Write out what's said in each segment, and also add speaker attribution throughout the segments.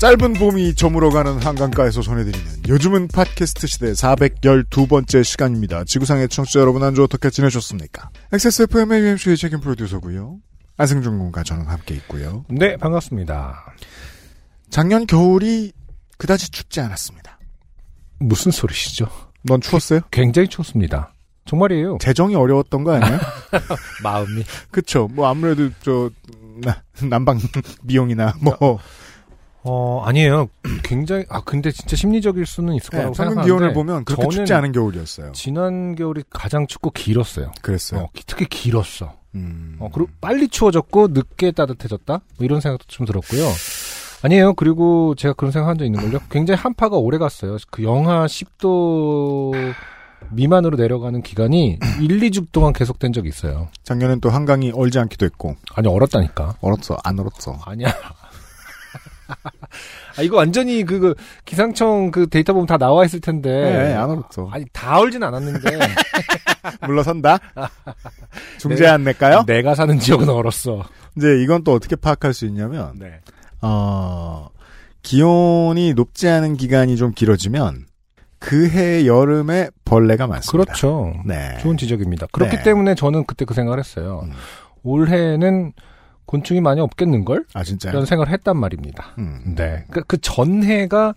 Speaker 1: 짧은 봄이 저물어가는 한강가에서 전해드리는 요즘은 팟캐스트 시대 412번째 시간입니다. 지구상의 청취자 여러분 한 주 어떻게 지내셨습니까? XSFM의 UMC의 책임 프로듀서고요. 안승준 군과 저는 함께 있고요.
Speaker 2: 네, 반갑습니다.
Speaker 1: 작년 겨울이 그다지 춥지 않았습니다.
Speaker 2: 무슨 소리시죠?
Speaker 1: 넌 추웠어요?
Speaker 2: 굉장히 춥습니다. 정말이에요.
Speaker 1: 재정이 어려웠던 거 아니에요?
Speaker 2: 마음이.
Speaker 1: 그쵸. 뭐 아무래도 저 나- 난방 비용이나 뭐
Speaker 2: 어, 아니에요. 굉장히, 아, 근데 진짜 심리적일 수는 있을
Speaker 1: 네,
Speaker 2: 거라고
Speaker 1: 평균
Speaker 2: 생각하는데.
Speaker 1: 기온을 보면 그렇게 춥지 않은 겨울이었어요.
Speaker 2: 지난 겨울이 가장 춥고 길었어요.
Speaker 1: 그랬어요.
Speaker 2: 어, 특히 길었어.
Speaker 1: 음.
Speaker 2: 어, 그리고 빨리 추워졌고 늦게 따뜻해졌다? 뭐 이런 생각도 좀 들었고요. 아니에요. 그리고 제가 그런 생각 한 적 있는 걸요. 굉장히 한파가 오래 갔어요. 그 영하 10도 미만으로 내려가는 기간이 1, 2주 동안 계속된 적이 있어요.
Speaker 1: 작년엔 또 한강이 얼지 않기도 했고
Speaker 2: 아니, 얼었다니까.
Speaker 1: 얼었어 안 얼었어.
Speaker 2: 아니야. 아, 이거 완전히 그, 그 기상청 그 데이터 보면 다 나와 있을 텐데.
Speaker 1: 네, 안 얼었어.
Speaker 2: 아니, 다 얼진 않았는데.
Speaker 1: 물러선다. 중재 안 낼까요?
Speaker 2: 내가 사는 지역은 얼었어.
Speaker 1: 이제 이건 또 어떻게 파악할 수 있냐면
Speaker 2: 네.
Speaker 1: 어, 기온이 높지 않은 기간이 좀 길어지면 그해 여름에 벌레가 많습니다.
Speaker 2: 그렇죠.
Speaker 1: 네.
Speaker 2: 좋은 지적입니다. 그렇기
Speaker 1: 네.
Speaker 2: 때문에 저는 그때 그 생각을 했어요.
Speaker 1: 음.
Speaker 2: 올해는 곤충이 많이 없겠는걸?
Speaker 1: 아 진짜요?
Speaker 2: 이런 생각을 했단 말입니다.
Speaker 1: 음.
Speaker 2: 네. 그, 그 전해가,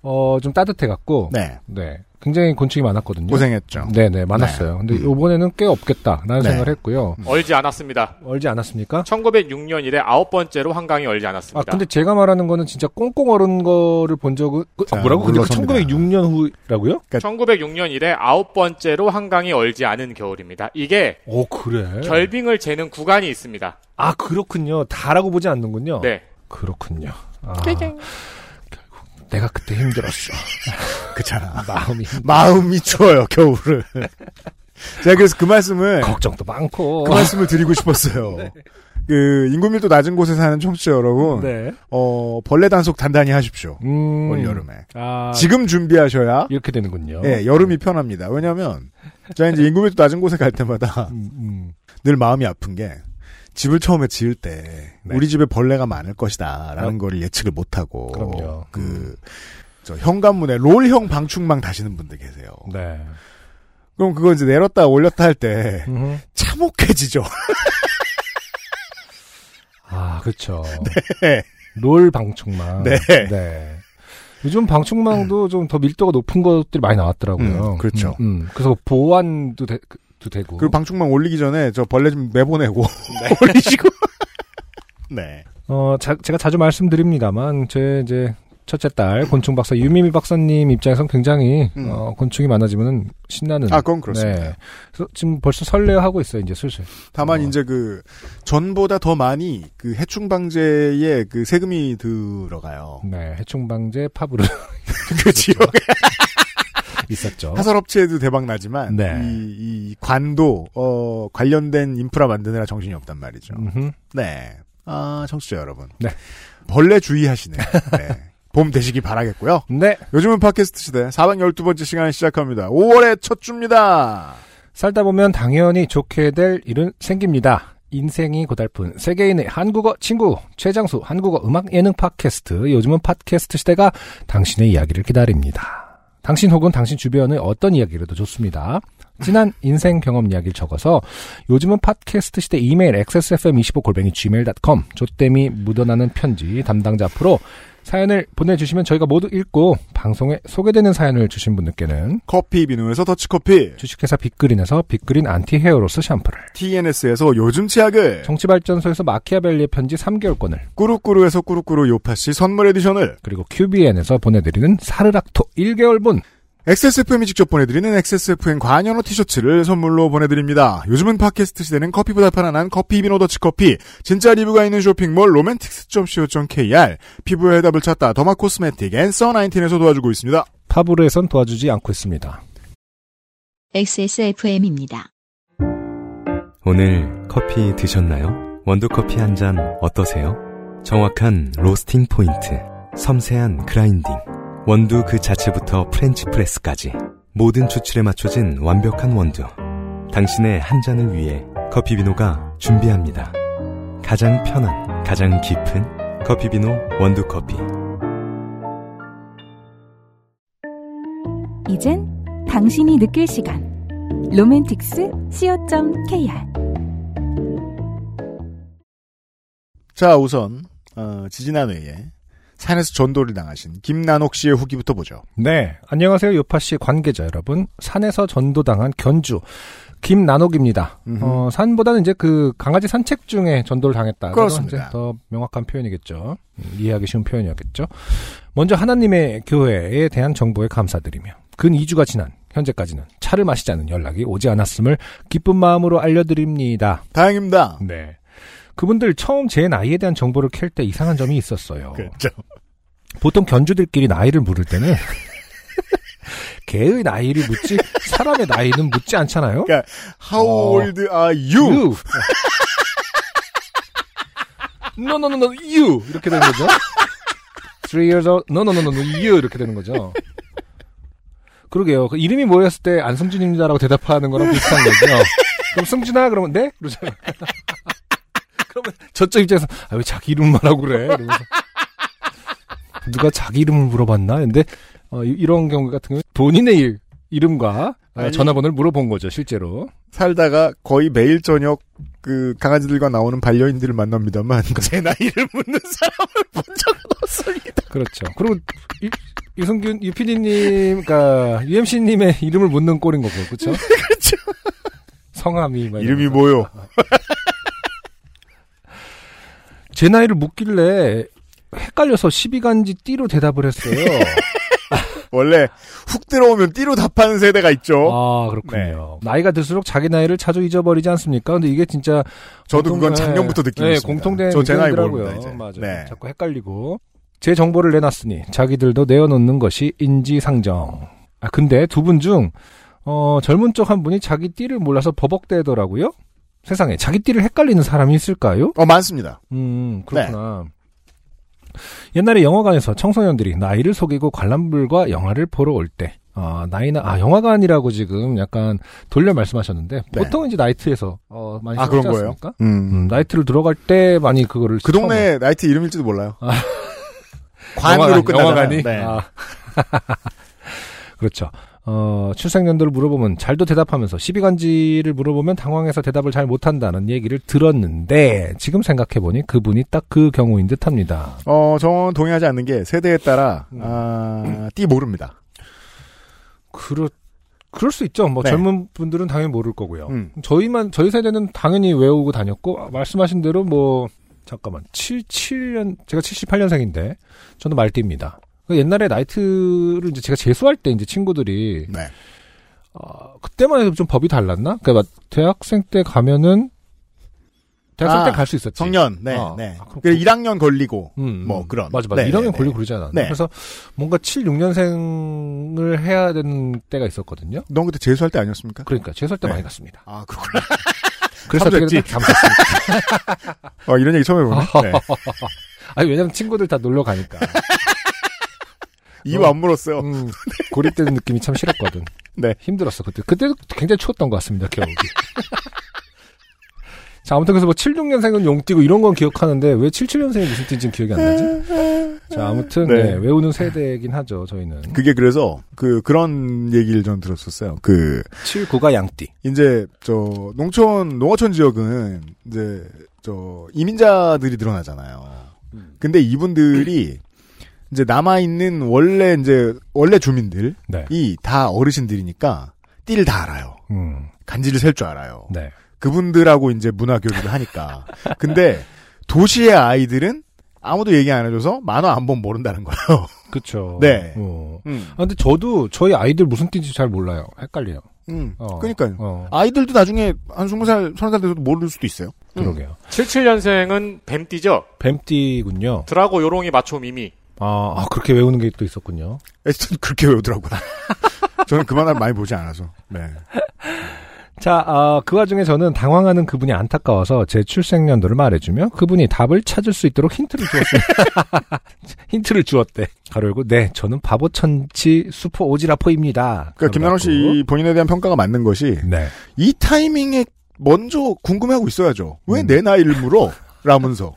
Speaker 2: 어, 좀 따뜻해갖고,
Speaker 1: 네.
Speaker 2: 네. 굉장히 곤충이 많았거든요.
Speaker 1: 고생했죠.
Speaker 2: 네네, 많았어요. 근데
Speaker 1: 음.
Speaker 2: 요번에는 꽤 없겠다라는
Speaker 1: 네.
Speaker 2: 생각을 했고요.
Speaker 3: 얼지 않았습니다.
Speaker 2: 얼지 않았습니까?
Speaker 3: 1906년 이래 아홉 번째로 한강이 얼지
Speaker 2: 아,
Speaker 3: 않았습니다.
Speaker 2: 근데 제가 말하는 거는 진짜 꽁꽁 얼은 거를 본 적은, 그, 아,
Speaker 1: 자,
Speaker 2: 뭐라고? 근데 그
Speaker 1: 물러섭니다.
Speaker 2: 1906년 후라고요?
Speaker 3: 1906년 이래 아홉 번째로 한강이 얼지 않은 겨울입니다. 이게
Speaker 2: 오, 그래.
Speaker 3: 결빙을 재는 구간이 있습니다.
Speaker 2: 아, 그렇군요. 다라고 보지 않는군요.
Speaker 3: 네.
Speaker 2: 그렇군요. 아, 내가 그때 힘들었어.
Speaker 1: 그렇잖아.
Speaker 2: 마음이
Speaker 1: 마음이 추워요 겨울을. 제가 그래서 그 말씀을
Speaker 2: 걱정도 많고.
Speaker 1: 그 말씀을 드리고 싶었어요. 그 인구밀도 낮은 곳에 사는 청취자 여러분,
Speaker 2: 네.
Speaker 1: 어 벌레 단속 단단히 하십시오.
Speaker 2: 음.
Speaker 1: 올 여름에
Speaker 2: 아,
Speaker 1: 지금 준비하셔야
Speaker 2: 이렇게 되는군요.
Speaker 1: 예, 여름이 편합니다. 왜냐하면 제가 이제 인구밀도 낮은 곳에 갈 때마다
Speaker 2: 음, 음.
Speaker 1: 늘 마음이 아픈 게 집을 처음에 지을 때
Speaker 2: 네.
Speaker 1: 우리 집에 벌레가 많을 것이다라는
Speaker 2: 어?
Speaker 1: 거를 예측을 못하고
Speaker 2: 그럼요.
Speaker 1: 그 저 현관문에 롤형 방충망 다시는 분들 계세요.
Speaker 2: 네.
Speaker 1: 그럼 그거 이제 내렸다 올렸다 할 때. 참혹해지죠.
Speaker 2: 아, 그렇죠.
Speaker 1: 네.
Speaker 2: 롤 방충망.
Speaker 1: 네.
Speaker 2: 요즘 방충망도 좀더 밀도가 높은 것들이 많이 나왔더라고요.
Speaker 1: 음, 그렇죠.
Speaker 2: 음, 음. 그래서 보완도 되, 도 되고.
Speaker 1: 그리고 방충망 올리기 전에 저 벌레 좀 내보내고 올리시고. 네.
Speaker 2: 어, 자- 제가 자주 말씀드립니다만, 제 이제 첫째 딸 곤충 박사 유미미 박사님 입장에선 굉장히
Speaker 1: 음.
Speaker 2: 어, 곤충이 많아지면은 신나는.
Speaker 1: 아, 그건 그렇습니다.
Speaker 2: 네. 그래서 지금 벌써 설레하고 있어요, 이제 슬슬.
Speaker 1: 다만
Speaker 2: 어.
Speaker 1: 이제 그 전보다 더 많이 그 해충 방제에 그 세금이 들어가요.
Speaker 2: 네, 해충 방제 파브르
Speaker 1: 그 지역
Speaker 2: 있었죠.
Speaker 1: 하설업체도 대박 나지만
Speaker 2: 네.
Speaker 1: 이, 이 관도 어 관련된 인프라 만드느라 정신이 없단 말이죠.
Speaker 2: 음흠.
Speaker 1: 네. 아, 청취자 여러분.
Speaker 2: 네.
Speaker 1: 벌레 주의하시네. 네. 봄 되시기 바라겠고요.
Speaker 2: 네.
Speaker 1: 요즘은 팟캐스트 시대 412번째 시간 시작합니다. 5월의 첫 주입니다.
Speaker 2: 살다 보면 당연히 좋게 될 일은 생깁니다. 인생이 고달픈 세계인의 한국어 친구 최장수 한국어 음악 예능 팟캐스트 요즘은 팟캐스트 시대가 당신의 이야기를 기다립니다. 당신 혹은 당신 주변의 어떤 이야기라도 좋습니다. 지난 인생 경험 이야기를 적어서 요즘은 팟캐스트 시대 이메일 xsfm25골뱅이 gmail.com 조땜이 묻어나는 편지 담당자 앞으로 사연을 보내주시면 저희가 모두 읽고 방송에 소개되는 사연을 주신 분들께는
Speaker 1: 커피 비누에서 더치커피,
Speaker 2: 주식회사 빅그린에서 빅그린 anti hair loss 샴푸를
Speaker 1: TNS에서 요즘 치약을,
Speaker 2: 정치발전소에서 마키아벨리의 편지 3개월권을
Speaker 1: 꾸루꾸루에서 꾸루꾸루 요팟시 선물 에디션을,
Speaker 2: 그리고 QBN에서 보내드리는 사르락토 1개월분
Speaker 1: XSFM이 직접 보내드리는 XSFM 관현호 티셔츠를 선물로 보내드립니다. 요즘은 팟캐스트 시대는 커피보다 편안한 커피비노 더치 커피, 진짜 리뷰가 있는 쇼핑몰 로맨틱스.co.kr, 피부의 해답을 찾다 derma cosmetic Answer 19에서 도와주고 있습니다.
Speaker 2: 파브르에선 도와주지 않고 있습니다.
Speaker 4: XSFM입니다.
Speaker 5: 오늘 커피 드셨나요? 원두커피 한 잔 어떠세요? 정확한 로스팅 포인트, 섬세한 grinding, 원두 그 자체부터 French press까지 모든 추출에 맞춰진 완벽한 원두. 당신의 한 잔을 위해 커피비노가 준비합니다. 가장 편한, 가장 깊은 커피비노 원두커피.
Speaker 6: 이젠 당신이 느낄 시간. 로맨틱스 co.kr
Speaker 1: 자, 우선 어, 지지난 회에 산에서 전도를 당하신 김난옥 씨의 후기부터 보죠.
Speaker 2: 네, 안녕하세요 요파 씨 관계자 여러분. 산에서 전도당한 견주 김난옥입니다.
Speaker 1: 음흠.
Speaker 2: 어, 산보다는 이제 그 강아지 산책 중에 전도를 당했다.
Speaker 1: 그렇습니다.
Speaker 2: 더 명확한 표현이겠죠. 음, 이해하기 쉬운 표현이었겠죠. 먼저 하나님의 교회에 대한 정보에 감사드리며 근 2주가 지난 현재까지는 차를 마시자는 연락이 오지 않았음을 기쁜 마음으로 알려드립니다.
Speaker 1: 다행입니다.
Speaker 2: 네. 그분들 처음 제 나이에 대한 정보를 캘 때 이상한 점이 있었어요.
Speaker 1: 그렇죠.
Speaker 2: 보통 견주들끼리 나이를 물을 때는 개의 나이를 묻지 사람의 나이는 묻지 않잖아요.
Speaker 1: 그러니까 How
Speaker 2: 어.
Speaker 1: old are you?
Speaker 2: you. no, no, no, no, you. 이렇게 되는 거죠. three years old. No, no, no, no, no, you. 이렇게 되는 거죠. 그러게요. 그 이름이 뭐였을 때 안승준입니다라고 대답하는 거랑 비슷한 거죠. 그럼 승준아 그러면 네? 그러잖아요. 그러면 저쪽 입장에서 아, 왜 자기 이름만 하고 그래? 이러면서 누가 자기 이름을 물어봤나? 근데 어, 이- 이런 경우 같은 경우 본인의 일, 이름과 어,
Speaker 1: 아니.
Speaker 2: 전화번호를 물어본 거죠, 실제로.
Speaker 1: 살다가 거의 매일 저녁 그 강아지들과 나오는 반려인들을 만납니다만 제 나이를 묻는 사람을 본 적은 없습니다.
Speaker 2: 그렇죠. 그리고 이, 이승균 유피디님, 그러니까 UMC님의 이름을 묻는 꼴인 거고, 그렇죠?
Speaker 1: 그렇죠.
Speaker 2: 성함이 막
Speaker 1: 이름이
Speaker 2: 이런 거.
Speaker 1: 뭐요?
Speaker 2: 제 나이를 묻길래 헷갈려서 12간지 띠로 대답을 했어요.
Speaker 1: 원래 훅 들어오면 띠로 답하는 세대가 있죠.
Speaker 2: 아 그렇군요. 나이가 들수록 자기 나이를 자주 잊어버리지 않습니까? 근데 이게 진짜
Speaker 1: 저도
Speaker 2: 공통-
Speaker 1: 그건 작년부터 느끼고
Speaker 2: 네,
Speaker 1: 있습니다.
Speaker 2: 공통된 의견이더라고요. 맞아요.
Speaker 1: 네.
Speaker 2: 자꾸 헷갈리고 제 정보를 내놨으니 자기들도 내어놓는 것이 인지상정. 아 근데 두 분 중 어, 젊은 쪽 한 분이 자기 띠를 몰라서 버벅대더라고요. 세상에 자기 띠를 헷갈리는 사람이 있을까요?
Speaker 1: 어 많습니다.
Speaker 2: 음, 그렇구나. 옛날에 영화관에서 청소년들이 나이를 속이고 관람불과 영화를 보러 올 때, 어, 나이나, 아, 영화관이라고 지금 약간 돌려 말씀하셨는데,
Speaker 1: 네.
Speaker 2: 보통 이제 나이트에서, 어, 많이
Speaker 1: 아, 그런 거예요? 음.
Speaker 2: 음, 나이트를 들어갈 때 많이 그거를.
Speaker 1: 그
Speaker 2: 처음-
Speaker 1: 동네 나이트 이름일지도 몰라요.
Speaker 2: 아.
Speaker 1: 관으로
Speaker 2: 영화관,
Speaker 1: 끝나잖아요.
Speaker 2: 영화관이?
Speaker 1: 네.
Speaker 2: 아. 그렇죠. 어, 출생연도를 물어보면 잘도 대답하면서 시비 간지를 물어보면 당황해서 대답을 잘 못한다는 얘기를 들었는데 지금 생각해보니 그분이 딱 그 경우인 듯합니다.
Speaker 1: 어, 저는 동의하지 않는 게 세대에 따라
Speaker 2: 음.
Speaker 1: 아, 띠 모릅니다.
Speaker 2: 그렇 그럴 수 있죠. 뭐
Speaker 1: 네.
Speaker 2: 젊은 분들은 당연히 모를 거고요.
Speaker 1: 음.
Speaker 2: 저희만 저희 세대는 당연히 외우고 다녔고 아, 말씀하신 대로 뭐 잠깐만 77년 제가 78년생인데 저는 말띠입니다. 그 옛날에 나이트를 이제 제가 재수할 때 이제 친구들이
Speaker 1: 네.
Speaker 2: 어, 그때만 해도 좀 법이 달랐나? 그러니까 막 대학생 때 가면은 대학생
Speaker 1: 아,
Speaker 2: 때갈 수 있었지.
Speaker 1: 성년, 네,
Speaker 2: 어.
Speaker 1: 네.
Speaker 2: 아, 그
Speaker 1: 1학년 걸리고,
Speaker 2: 음,
Speaker 1: 뭐
Speaker 2: 음.
Speaker 1: 그런.
Speaker 2: 맞아 맞아.
Speaker 1: 네,
Speaker 2: 1학년
Speaker 1: 네,
Speaker 2: 걸리고
Speaker 1: 네.
Speaker 2: 그러지 않았나?
Speaker 1: 네.
Speaker 2: 그래서 뭔가 76년생을 해야 되는 때가 있었거든요.
Speaker 1: 넌 그때 재수할 때 아니었습니까?
Speaker 2: 그러니까 재수할 때
Speaker 1: 네.
Speaker 2: 많이 갔습니다.
Speaker 1: 아, 그렇구나.
Speaker 2: 그래서
Speaker 1: 삼수했지?
Speaker 2: 어떻게든 감쌌습니다.
Speaker 1: 어, 이런 얘기 처음 해보네. 네.
Speaker 2: 아니 왜냐면 친구들 다 놀러 가니까.
Speaker 1: 이유 안 물었어요.
Speaker 2: 음, 고립되는 느낌이 참 싫었거든.
Speaker 1: 네.
Speaker 2: 힘들었어 그때. 그때도 굉장히 추웠던 것 같습니다 겨울이. 자 아무튼 그래서 뭐 76년생은 용띠고 이런 건 기억하는데 왜 77년생이 무슨 띠인지 기억이 안 나지? 자 아무튼
Speaker 1: 네.
Speaker 2: 네, 외우는 세대이긴 하죠 저희는.
Speaker 1: 그게 그래서, 그, 그런 얘기를 전 들었었어요. 그,
Speaker 2: 79가 양띠.
Speaker 1: 이제, 저, 농촌, 농어촌 지역은, 이제, 저, 이민자들이 늘어나잖아요. 근데 이분들이, 이제 남아 있는 원래, 이제, 원래 주민들이
Speaker 2: 네.
Speaker 1: 다 어르신들이니까, 띠를 다 알아요.
Speaker 2: 음,
Speaker 1: 간지를 셀 줄 알아요.
Speaker 2: 네.
Speaker 1: 그분들하고 이제 문화 교류를 하니까. 근데 도시의 아이들은 아무도 얘기 안 해줘서 만화 안 보면 모른다는 거예요.
Speaker 2: 그쵸.
Speaker 1: 네.
Speaker 2: 어.
Speaker 1: 음.
Speaker 2: 아, 근데 저도 저희 아이들 무슨 띠인지 잘 몰라요. 헷갈려요.
Speaker 1: 음.
Speaker 2: 어.
Speaker 1: 그러니까요.
Speaker 2: 어.
Speaker 1: 아이들도 나중에 한 스무 살, 서른 살 돼서도 모를 수도 있어요.
Speaker 2: 그러게요.
Speaker 3: 77년생은 뱀띠죠?
Speaker 2: 뱀띠군요.
Speaker 3: 드라고 요롱이 마초 미미.
Speaker 2: 아, 아, 그렇게 외우는 게 또 있었군요.
Speaker 1: 에스턴 그렇게 외우더라고요. 저는 그 만화를 많이 보지 않아서. 네.
Speaker 2: 자, 아, 그 와중에 저는 당황하는 그분이 안타까워서 제 출생 연도를 말해주며 그분이 답을 찾을 수 있도록 힌트를 주었어요. 힌트를 주었대. 가로 열고, 네, 저는 바보천치 슈퍼 오지라퍼입니다.
Speaker 1: 그러니까 김나노 씨 본인에 대한 평가가 맞는 것이
Speaker 2: 네.
Speaker 1: 이 타이밍에 먼저 궁금해하고 있어야죠. 왜
Speaker 2: 음.
Speaker 1: 내 나이를 물어? 라면서.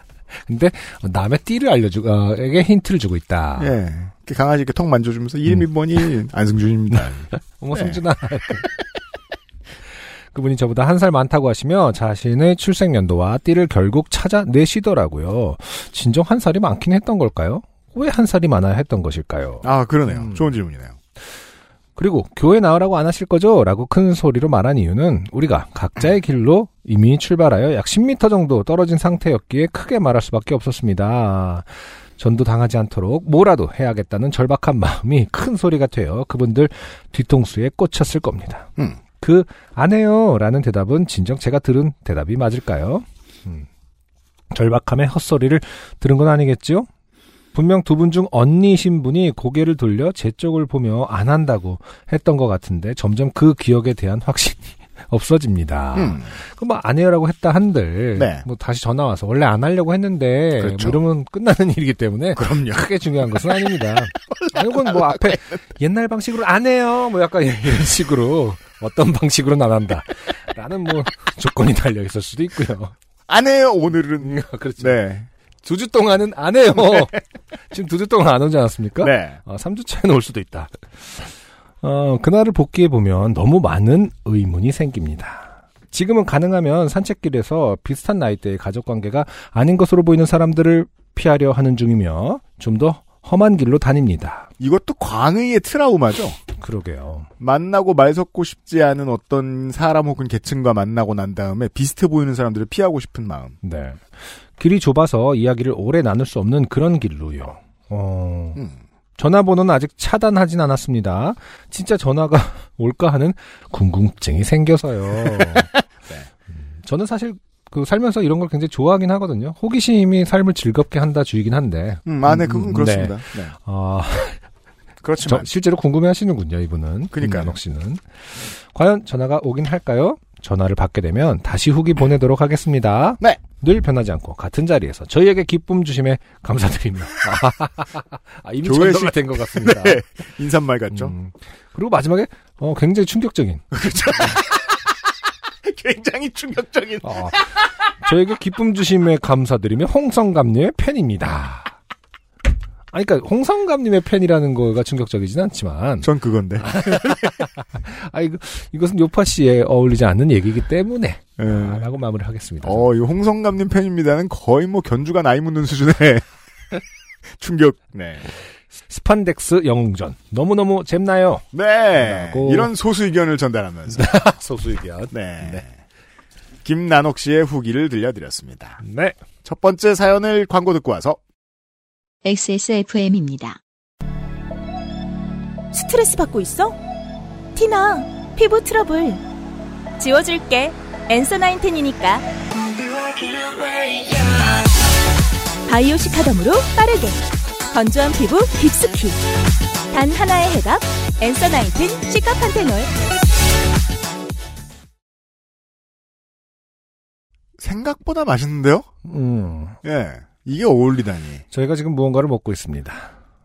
Speaker 2: 근데 남의 띠를 알려주고, 어, 에게 힌트를 주고 있다.
Speaker 1: 예. 강아지 이렇게 턱 만져주면서 이름이 뭐니? 안승준입니다.
Speaker 2: 어머,
Speaker 1: 네.
Speaker 2: 승준아. 그분이 저보다 한 살 많다고 하시며 자신의 출생 연도와 띠를 결국 찾아내시더라고요. 진정 한 살이 많긴 했던 걸까요? 왜 한 살이 많아야 했던 것일까요?
Speaker 1: 아, 그러네요.
Speaker 2: 음.
Speaker 1: 좋은 질문이네요.
Speaker 2: 그리고 교회 나오라고 안 하실 거죠? 라고 큰 소리로 말한 이유는 우리가 각자의 길로 이미 출발하여 약 10m 정도 떨어진 상태였기에 크게 말할 수밖에 없었습니다. 전도 당하지 않도록 뭐라도 해야겠다는 절박한 마음이 큰 소리가 되어 그분들 뒤통수에 꽂혔을 겁니다.
Speaker 1: 음.
Speaker 2: 그, 안 해요. 라는 대답은 진정 제가 들은 대답이 맞을까요? 음. 절박함의 헛소리를 들은 건 아니겠죠? 분명 두 분 중 언니신 분이 고개를 돌려 제 쪽을 보며 안 한다고 했던 것 같은데 점점 그 기억에 대한 확신이 없어집니다.
Speaker 1: 음.
Speaker 2: 그뭐 안 해요라고 했다 한들
Speaker 1: 네.
Speaker 2: 뭐 다시 전화 와서 원래 안 하려고 했는데
Speaker 1: 그렇죠.
Speaker 2: 뭐 이러면 끝나는 일이기 때문에
Speaker 1: 그럼요.
Speaker 2: 크게 중요한 것은 아닙니다. 이건 뭐 앞에 옛날 방식으로 안 해요. 뭐 약간 이런 식으로 어떤 방식으로는 안 한다. 라는 뭐 조건이 달려 있을 수도 있고요.
Speaker 1: 안 해요, 오늘은.
Speaker 2: 그렇죠.
Speaker 1: 네.
Speaker 2: 두 주 동안은 안 해요. 지금 두 주 동안 안 오지 않았습니까?
Speaker 1: 네.
Speaker 2: 어, 3주 차에는 올 수도 있다. 어, 그날을 복귀해 보면 너무 많은 의문이 생깁니다. 지금은 가능하면 산책길에서 비슷한 나이대의 가족 관계가 아닌 것으로 보이는 사람들을 피하려 하는 중이며 좀 더 험한 길로 다닙니다.
Speaker 1: 이것도 광의의 트라우마죠.
Speaker 2: 그러게요.
Speaker 1: 만나고 말 섞고 싶지 않은 어떤 사람 혹은 계층과 만나고 난 다음에 비슷해 보이는 사람들을 피하고 싶은 마음.
Speaker 2: 네. 길이 좁아서 이야기를 오래 나눌 수 없는 그런 길로요. 어,
Speaker 1: 음.
Speaker 2: 전화번호는 아직 차단하진 않았습니다. 진짜 전화가 올까 하는 궁금증이 생겨서요. 음, 저는 사실 그 살면서 이런 걸 굉장히 좋아하긴 하거든요. 호기심이 삶을 즐겁게 한다 주의긴 한데,
Speaker 1: 음, 아, 네, 그건
Speaker 2: 음,
Speaker 1: 그렇습니다. 네.
Speaker 2: 아,
Speaker 1: 그렇지만.
Speaker 2: 저- 실제로 궁금해 하시는군요, 이분은.
Speaker 1: 그러니까요.
Speaker 2: 김난옥 씨는. 과연 전화가 오긴 할까요? 전화를 받게 되면 다시 후기 보내도록 하겠습니다.
Speaker 1: 네.
Speaker 2: 늘 변하지 않고 같은 자리에서 저희에게 기쁨 주심에 감사드립니다. 아, 이미
Speaker 1: 조회수-
Speaker 2: 전도가 된것 같습니다.
Speaker 1: 네. 인사말 같죠?
Speaker 2: 음, 그리고 마지막에 어, 굉장히 충격적인
Speaker 1: 굉장히 충격적인.
Speaker 2: 어, 저에게 기쁨 주심에 감사드리며 홍성감님의 팬입니다. 아니, 그러니까 홍성감님의 팬이라는 거가 충격적이진 않지만
Speaker 1: 전 그건데.
Speaker 2: 아, 이거, 이것은 요파 씨에 어울리지 않는 얘기이기 때문에,
Speaker 1: 예.
Speaker 2: 아, 라고 마무리를 하겠습니다.
Speaker 1: 어, 이 홍성 감님 팬입니다는 거의 뭐 견주가 나이 묻는 수준의 충격. 네.
Speaker 2: 스판덱스 영웅전. 너무너무 잼나요.
Speaker 1: 네.
Speaker 2: 라고.
Speaker 1: 이런 소수 의견을 전달하면서.
Speaker 2: 소수 의견.
Speaker 1: 네. 김난옥 씨의 후기를 들려드렸습니다.
Speaker 2: 네.
Speaker 1: 첫 번째 사연을 광고 듣고 와서
Speaker 4: XSFM입니다.
Speaker 7: 스트레스 받고 있어? 티나, 피부 트러블. 지워줄게. Answer nineteen이니까. 바이오 시카덤으로 빠르게. 건조한 피부 깊숙이. 단 하나의 해답. Answer nineteen 시카판테놀.
Speaker 1: 생각보다 맛있는데요?
Speaker 2: 음,
Speaker 1: 예. 이게 어울리다니.
Speaker 2: 저희가 지금 무언가를 먹고 있습니다.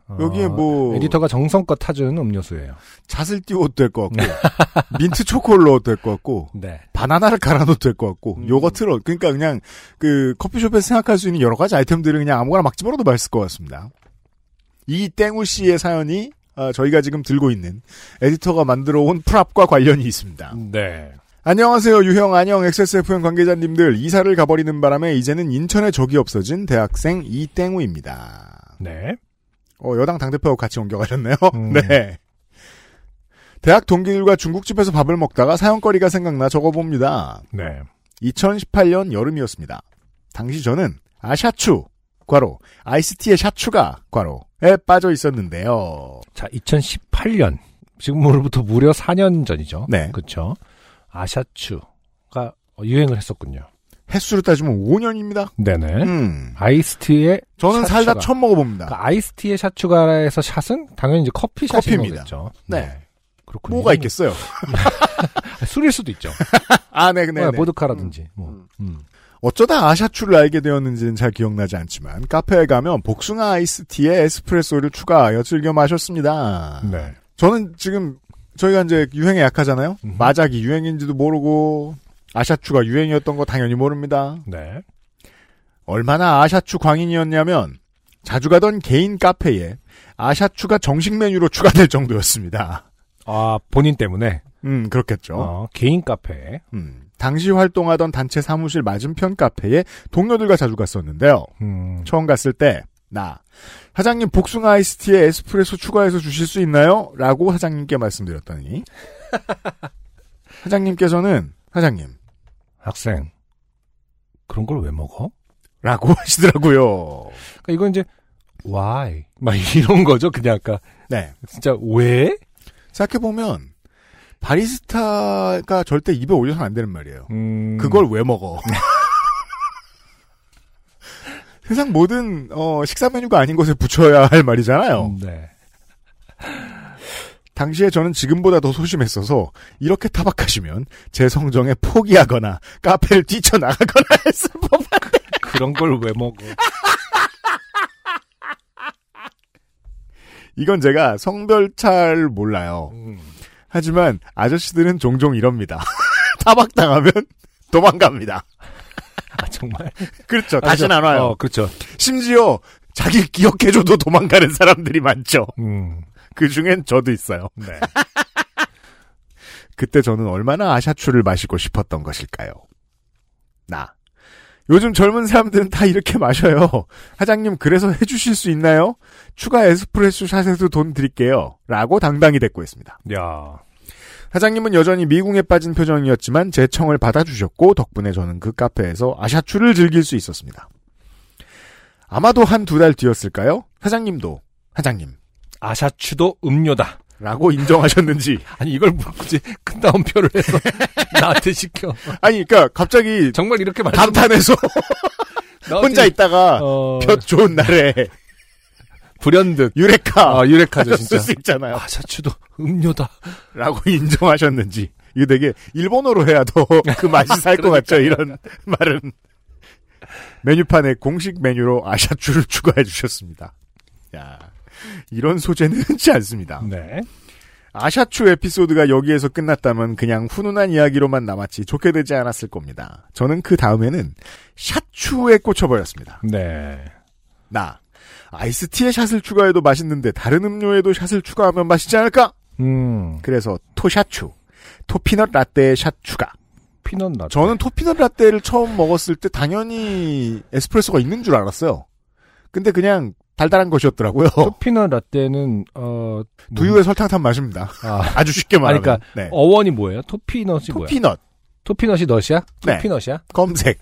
Speaker 2: 어,
Speaker 1: 여기에 뭐-
Speaker 2: 에디터가 정성껏 타주는 음료수예요.
Speaker 1: 잣을 띄워도 될 것 같고, 민트 초코를 넣어도 될 것 같고,
Speaker 2: 네.
Speaker 1: 바나나를 갈아 넣어도 될 것 같고,
Speaker 2: 음.
Speaker 1: 요거트를, 그러니까 그냥 그 커피숍에서 생각할 수 있는 여러 가지 아이템들을 그냥 아무거나 막 집어넣어도 맛있을 것 같습니다. 이 땡우 씨의 사연이 아, 저희가 지금 들고 있는 에디터가 만들어 온 prop과 관련이 있습니다.
Speaker 2: 네.
Speaker 1: 안녕하세요, 유형 안녕 XSFM 관계자님들. 이사를 가버리는 바람에 이제는 인천에 적이 없어진 대학생 이땡우입니다.
Speaker 2: 네.
Speaker 1: 어, 여당 당대표하고 같이 옮겨가셨네요.
Speaker 2: 음.
Speaker 1: 네. 대학 동기들과 중국집에서 밥을 먹다가 사연거리가 생각나 적어봅니다.
Speaker 2: 네.
Speaker 1: 2018년 여름이었습니다. 당시 저는 아샤추, 과로 아이스티의 샷 추가 과로에 빠져 있었는데요.
Speaker 2: 자, 2018년. 지금으로부터 무려 4년 전이죠.
Speaker 1: 네.
Speaker 2: 그렇죠. 아샤추가 유행을 했었군요.
Speaker 1: 횟수로 따지면 5년입니다.
Speaker 2: 네네.
Speaker 1: 음.
Speaker 2: 아이스티의
Speaker 1: 저는
Speaker 2: 샷
Speaker 1: 살다. 처음 먹어봅니다.
Speaker 2: 그러니까 아이스티의 샷 추가에서 샷은 당연히 이제 커피
Speaker 1: 커피입니다.
Speaker 2: 거겠죠.
Speaker 1: 네.
Speaker 2: 그렇군요.
Speaker 1: 뭐가 있겠어요?
Speaker 2: 술일 수도 있죠.
Speaker 1: 아, 네, 네,
Speaker 2: 네,
Speaker 1: 네.
Speaker 2: 보드카라든지. 뭐. 음.
Speaker 1: 어쩌다 아샤추를 알게 되었는지는 잘 기억나지 않지만 카페에 가면 복숭아 아이스티에 에스프레소를 추가하여 즐겨 마셨습니다.
Speaker 2: 네.
Speaker 1: 저는 지금 저희가 이제 유행에 약하잖아요.
Speaker 2: 음.
Speaker 1: 마작이 유행인지도 모르고 아샤추가 유행이었던 거 당연히 모릅니다.
Speaker 2: 네.
Speaker 1: 얼마나 아샤추 광인이었냐면 자주 가던 개인 카페에 아샤추가 정식 메뉴로 추가될 정도였습니다.
Speaker 2: 아, 본인 때문에.
Speaker 1: 음, 그렇겠죠.
Speaker 2: 어, 개인 카페.
Speaker 1: 음, 당시 활동하던 단체 사무실 맞은편 카페에 동료들과 자주 갔었는데요.
Speaker 2: 음.
Speaker 1: 처음 갔을 때, 나, 사장님 복숭아 아이스티에 에스프레소 추가해서 주실 수 있나요? 라고 사장님께 말씀드렸더니, 사장님께서는, 사장님,
Speaker 2: 학생. 그런 걸 왜 먹어?
Speaker 1: 라고 하시더라고요.
Speaker 2: 그러니까 이건 이제 why 막 이런 거죠. 그냥 아까
Speaker 1: 네.
Speaker 2: 진짜 왜?
Speaker 1: 생각해 보면, 바리스타가 절대 입에 올려서는 안 되는 말이에요.
Speaker 2: 음.
Speaker 1: 그걸 왜 먹어? 세상 모든, 어, 식사 메뉴가 아닌 것에 붙여야 할 말이잖아요.
Speaker 2: 음, 네.
Speaker 1: 당시에 저는 지금보다 더 소심했어서 이렇게 타박하시면 제 성정에 포기하거나 카페를 뛰쳐나가거나 했을 법한
Speaker 2: 그런 걸 왜 먹어?
Speaker 1: 이건 제가 성별차를 몰라요.
Speaker 2: 음.
Speaker 1: 하지만 아저씨들은 종종 이럽니다. 타박당하면 도망갑니다.
Speaker 2: 아 정말.
Speaker 1: 그렇죠. 다시는 안
Speaker 2: 어,
Speaker 1: 와요.
Speaker 2: 그렇죠.
Speaker 1: 심지어 자기 기억해줘도 도망가는 사람들이 많죠.
Speaker 2: 음.
Speaker 1: 그 중엔 저도 있어요.
Speaker 2: 네.
Speaker 1: 그때 저는 얼마나 아샤추를 마시고 싶었던 것일까요? 나. 요즘 젊은 사람들은 다 이렇게 마셔요. 사장님, 그래서 해주실 수 있나요? 추가 에스프레소 샷에도 돈 드릴게요. 라고 당당히 대꾸했습니다.
Speaker 2: 야.
Speaker 1: 사장님은 여전히 미궁에 빠진 표정이었지만 제 청을 받아주셨고 덕분에 저는 그 카페에서 아샤추를 즐길 수 있었습니다. 아마도 한 두 달 뒤였을까요? 사장님도 사장님
Speaker 2: 아샤추도 음료다.
Speaker 1: 라고 인정하셨는지
Speaker 2: 아니 이걸 뭐 굳이 큰 따옴표를 해서 나한테 시켜.
Speaker 1: 아니 그러니까 갑자기
Speaker 2: 정말 이렇게 말씀
Speaker 1: 감탄해서 혼자 있다가
Speaker 2: 어,
Speaker 1: 볕 좋은 날에
Speaker 2: 불현듯.
Speaker 1: 유레카
Speaker 2: 아 유레카죠
Speaker 1: 쓸
Speaker 2: 진짜.
Speaker 1: 수 있잖아요.
Speaker 2: 아샤추도 음료다.
Speaker 1: 라고 인정하셨는지 이거 되게 일본어로 해야 더 그 맛이 살 것 같죠 이런 말은 메뉴판에 공식 메뉴로 아샤추를 추가해 주셨습니다. 야 이런 소재는 흔치 않습니다.
Speaker 2: 네.
Speaker 1: 아샤추 에피소드가 여기에서 끝났다면 그냥 훈훈한 이야기로만 남았지 좋게 되지 않았을 겁니다. 저는 그 다음에는 샷추에 꽂혀버렸습니다.
Speaker 2: 네.
Speaker 1: 나 아이스티에 샷을 추가해도 맛있는데 다른 음료에도 샷을 추가하면 맛있지 않을까?
Speaker 2: 음.
Speaker 1: 그래서 토샤추, 토피넛 라떼에 샷 추가.
Speaker 2: 피넛 나.
Speaker 1: 저는 토피넛 라떼를 처음 먹었을 때 당연히 에스프레소가 있는 줄 알았어요. 근데 그냥 달달한 것이었더라고요.
Speaker 2: 토피넛 라떼는 어
Speaker 1: 두유에 설탕 탄 맛입니다.
Speaker 2: 아,
Speaker 1: 아주 쉽게 말하면.
Speaker 2: 그러니까
Speaker 1: 네.
Speaker 2: 어원이 뭐예요? 토피넛이 뭐야?
Speaker 1: 토피넛
Speaker 2: 토피넛이 넛이야?
Speaker 1: 네.
Speaker 2: 토피넛이야?
Speaker 1: 검색.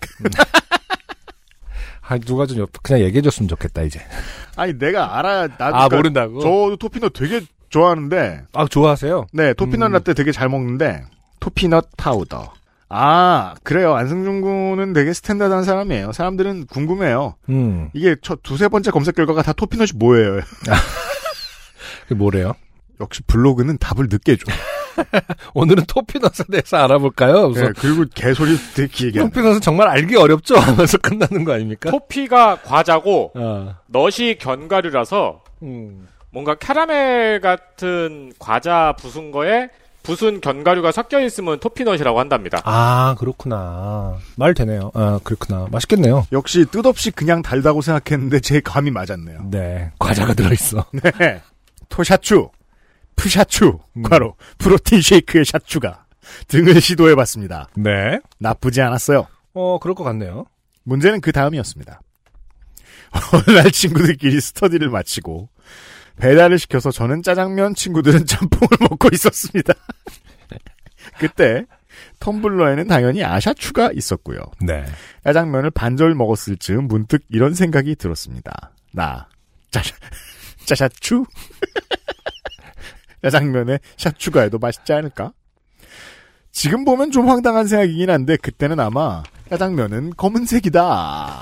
Speaker 2: 아 누가 좀 옆- 그냥 얘기해줬으면 좋겠다 이제.
Speaker 1: 아니 내가 알아. 나
Speaker 2: 아
Speaker 1: 그러니까
Speaker 2: 모른다고.
Speaker 1: 저도 toffee nut 되게 좋아하는데
Speaker 2: 아 좋아하세요?
Speaker 1: 네 toffee nut
Speaker 2: 음.
Speaker 1: 라떼 되게 잘 먹는데 toffee nut 파우더. 아 그래요 안승준 군은 되게 standard한 사람이에요. 사람들은 궁금해요.
Speaker 2: 음.
Speaker 1: 이게 첫 두세 번째 검색 결과가 다 toffee nut이 뭐예요?
Speaker 2: 그게 뭐래요?
Speaker 1: 역시 블로그는 답을 늦게 줘.
Speaker 2: 오늘은 toffee nut에 대해서 알아볼까요? 그래서
Speaker 1: 네, 그리고 개소리 되게 길게. 하네.
Speaker 2: toffee nut은 정말 알기 어렵죠 하면서 끝나는 거 아닙니까?
Speaker 3: 토피가 과자고
Speaker 2: 어.
Speaker 3: 넛이 견과류라서
Speaker 2: 음.
Speaker 3: 뭔가 캐러멜 같은 과자 부순 거에 부순 견과류가 섞여 있으면 토피넛이라고 한답니다.
Speaker 2: 아 그렇구나. 말 되네요. 아 그렇구나. 맛있겠네요.
Speaker 1: 역시 뜻없이 그냥 달다고 생각했는데 제 감이 맞았네요.
Speaker 2: 네. 과자가 들어있어.
Speaker 1: 네. 토샤추, 푸샤추,
Speaker 2: 음.
Speaker 1: 과로 프로틴 쉐이크의 샤추가 등을 시도해봤습니다.
Speaker 2: 네.
Speaker 1: 나쁘지 않았어요.
Speaker 2: 어 그럴 것 같네요.
Speaker 1: 문제는 그 다음이었습니다. 어느 날 친구들끼리 스터디를 마치고 배달을 시켜서 저는 짜장면, 친구들은 짬뽕을 먹고 있었습니다. 그때 텀블러에는 당연히 아샤추가 있었고요.
Speaker 2: 네.
Speaker 1: 짜장면을 반절 먹었을 즈음 문득 이런 생각이 들었습니다. 나 짜샤 짜샤추 짜장면에 샷 추가해도 맛있지 않을까? 지금 보면 좀 황당한 생각이긴 한데 그때는 아마 짜장면은 검은색이다.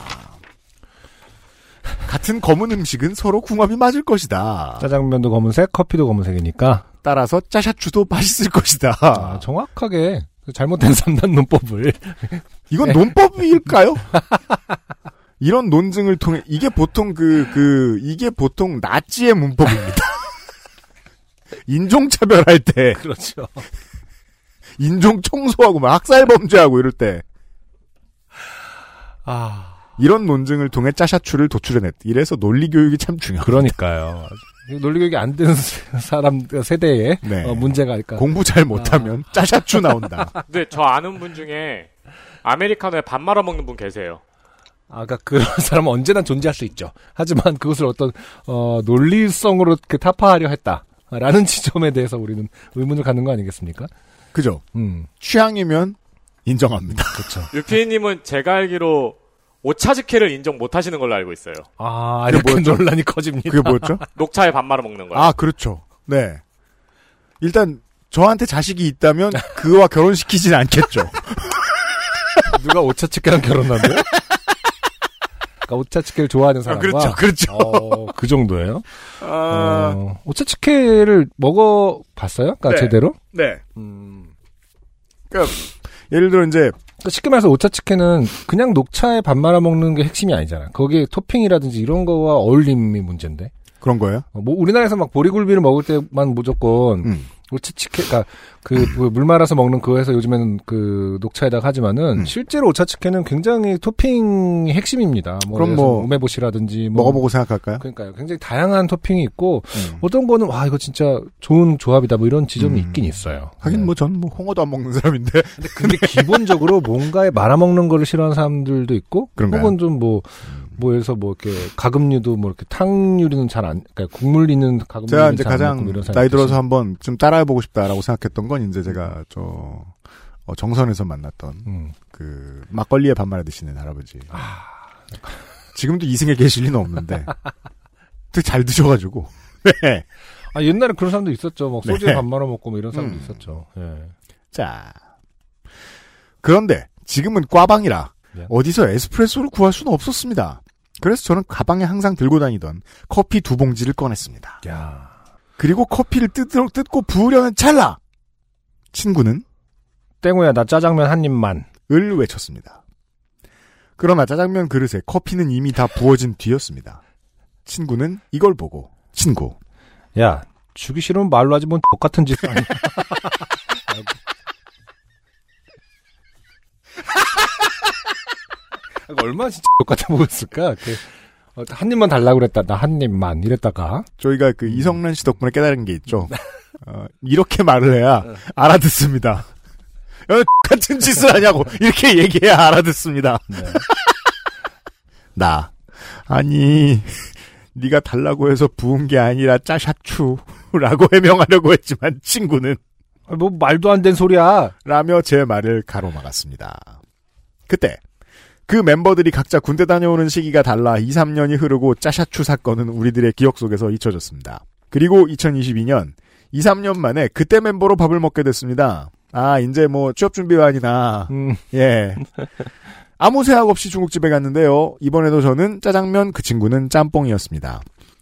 Speaker 1: 같은 검은 음식은 서로 궁합이 맞을 것이다.
Speaker 2: 짜장면도 검은색, 커피도 검은색이니까
Speaker 1: 따라서 짜샤추도 맛있을 것이다.
Speaker 2: 아, 정확하게 그 잘못된 3단 논법을
Speaker 1: 이건 논법일까요? 이런 논증을 통해 이게 보통 그그 이게 보통 나치의 문법입니다. 인종 차별할 때
Speaker 2: 그렇죠.
Speaker 1: 인종 청소하고 막 학살 범죄하고 이럴 때
Speaker 2: 아
Speaker 1: 이런 논증을 통해 짜샤추를 도출해냈. 이래서 논리 교육이 참 중요해요.
Speaker 2: 그러니까요. 논리 교육이 안 되는 사람 세대에
Speaker 1: 네.
Speaker 2: 어, 문제가 아닐까.
Speaker 1: 공부 잘 못하면 짜샤추 나온다.
Speaker 3: 근데 저 아는 분 중에 아메리카노에 밥 말아 먹는 분 계세요.
Speaker 2: 아까 그런 사람은 언제나 존재할 수 있죠. 하지만 그것을 어떤 어, 논리성으로 그 타파하려 했다 라는 지점에 대해서 우리는 의문을 갖는 거 아니겠습니까?
Speaker 1: 그죠?
Speaker 2: 음,
Speaker 1: 취향이면 인정합니다.
Speaker 2: 그렇죠.
Speaker 3: 유피님은 제가 알기로 오차즈케를 인정 못 하시는 걸로 알고 있어요.
Speaker 2: 아, 이렇게
Speaker 1: 뭐였죠?
Speaker 2: 논란이 커집니다.
Speaker 1: 그게 뭐였죠?
Speaker 3: 녹차에 밥 말아 먹는 거요.
Speaker 1: 아, 그렇죠. 네. 일단 저한테 자식이 있다면 그와 결혼시키진 않겠죠.
Speaker 2: 누가 오차츠케랑 결혼한대요? 그러니까 오차츠케를 좋아하는 사람과
Speaker 1: 그렇죠, 그렇죠.
Speaker 2: 어, 그 정도예요.
Speaker 1: 아,
Speaker 2: 어, 오차츠케를 먹어 봤어요? 그러니까
Speaker 1: 네.
Speaker 2: 제대로?
Speaker 1: 네.
Speaker 2: 음.
Speaker 1: 그러니까 예를 들어 이제
Speaker 2: 그러니까 쉽게 말해서 오차츠케는 그냥 녹차에 밥 말아 먹는 게 핵심이 아니잖아. 거기에 토핑이라든지 이런 거와 어울림이 문제인데.
Speaker 1: 그런 거예요.
Speaker 2: 어, 뭐 우리나라에서 막 보리굴비를 먹을 때만 무조건
Speaker 1: 음.
Speaker 2: 오차츠케, 그러니까 그물 말아서 먹는 그거에서 요즘에는 그 녹차에다가 하지만은
Speaker 1: 음.
Speaker 2: 실제로 오차츠케는 굉장히 토핑이 핵심입니다. 뭐
Speaker 1: 그럼 뭐
Speaker 2: 우메보시라든지 뭐
Speaker 1: 먹어보고 생각할까요?
Speaker 2: 그러니까요. 굉장히 다양한 토핑이 있고
Speaker 1: 음.
Speaker 2: 어떤 거는 와 이거 진짜 좋은 조합이다 뭐 이런 지점이
Speaker 1: 음.
Speaker 2: 있긴 있어요.
Speaker 1: 하긴
Speaker 2: 네.
Speaker 1: 뭐전뭐 홍어도 안 먹는 사람인데
Speaker 2: 근데, 근데 기본적으로 뭔가에 말아 먹는 거를 싫어하는 사람들도 있고
Speaker 1: 그런가요?
Speaker 2: 혹은 좀뭐 뭐 들어서 뭐 이렇게 가금류도 뭐 이렇게 탕 요리는 잘 안 그러니까 국물 있는 가금류
Speaker 1: 제가 이제 가장
Speaker 2: 사람이
Speaker 1: 나이 들어서. 한번 좀 따라해보고 싶다라고 생각했던 건 이제 제가 저 어, 정선에서 만났던
Speaker 2: 음.
Speaker 1: 그 막걸리에 밥 말아 드시는 할아버지.
Speaker 2: 아.
Speaker 1: 지금도 이승에 계실 리는 없는데 되게 잘 드셔가지고. 네.
Speaker 2: 아 옛날에 그런 사람도 있었죠. 막 소주에
Speaker 1: 네.
Speaker 2: 밥 말아 먹고 뭐 이런 사람도
Speaker 1: 음.
Speaker 2: 있었죠. 예.
Speaker 1: 자. 그런데 지금은 꽈방이라
Speaker 2: 네.
Speaker 1: 어디서 에스프레소를 구할 수는 없었습니다. 그래서 저는 가방에 항상 들고 다니던 커피 두 봉지를 꺼냈습니다.
Speaker 2: 야.
Speaker 1: 그리고 커피를 뜯으, 뜯고 부으려는 찰나! 친구는
Speaker 2: 땡우야 나 짜장면 한 입만.
Speaker 1: 을 외쳤습니다. 그러나 짜장면 그릇에 커피는 이미 다 부어진 뒤였습니다. 친구는 이걸 보고 친구
Speaker 2: 야 주기 싫으면 말로 하지 뭔 똑같은 짓 아니야. 이거 얼마나 진짜 똑같아 보였을까? 그, 어, 한 입만 달라고 그랬다. 나 한 입만 이랬다가
Speaker 1: 저희가 그 이성란 씨 덕분에 깨달은 게 있죠. 어, 이렇게 말을 해야 알아듣습니다. 어, 같은 짓을 하냐고 이렇게 얘기해야 알아듣습니다.
Speaker 2: 네.
Speaker 1: 나 아니 네가 달라고 해서 부은 게 아니라 짜샤추라고 해명하려고 했지만 친구는
Speaker 2: 아, 뭐 말도 안 되는 소리야.
Speaker 1: 라며 제 말을 가로막았습니다. 그때 그 멤버들이 각자 군대 다녀오는 시기가 달라 2, 3년이 흐르고 짜샤추 사건은 우리들의 기억 속에서 잊혀졌습니다. 그리고 2022년 2, 3년 만에 그때 멤버로 밥을 먹게 됐습니다. 아, 이제 뭐 취업 준비반이나
Speaker 2: 음,
Speaker 1: 예. 아무 생각 없이 중국집에 갔는데요. 이번에도 저는 짜장면, 그 친구는 짬뽕이었습니다.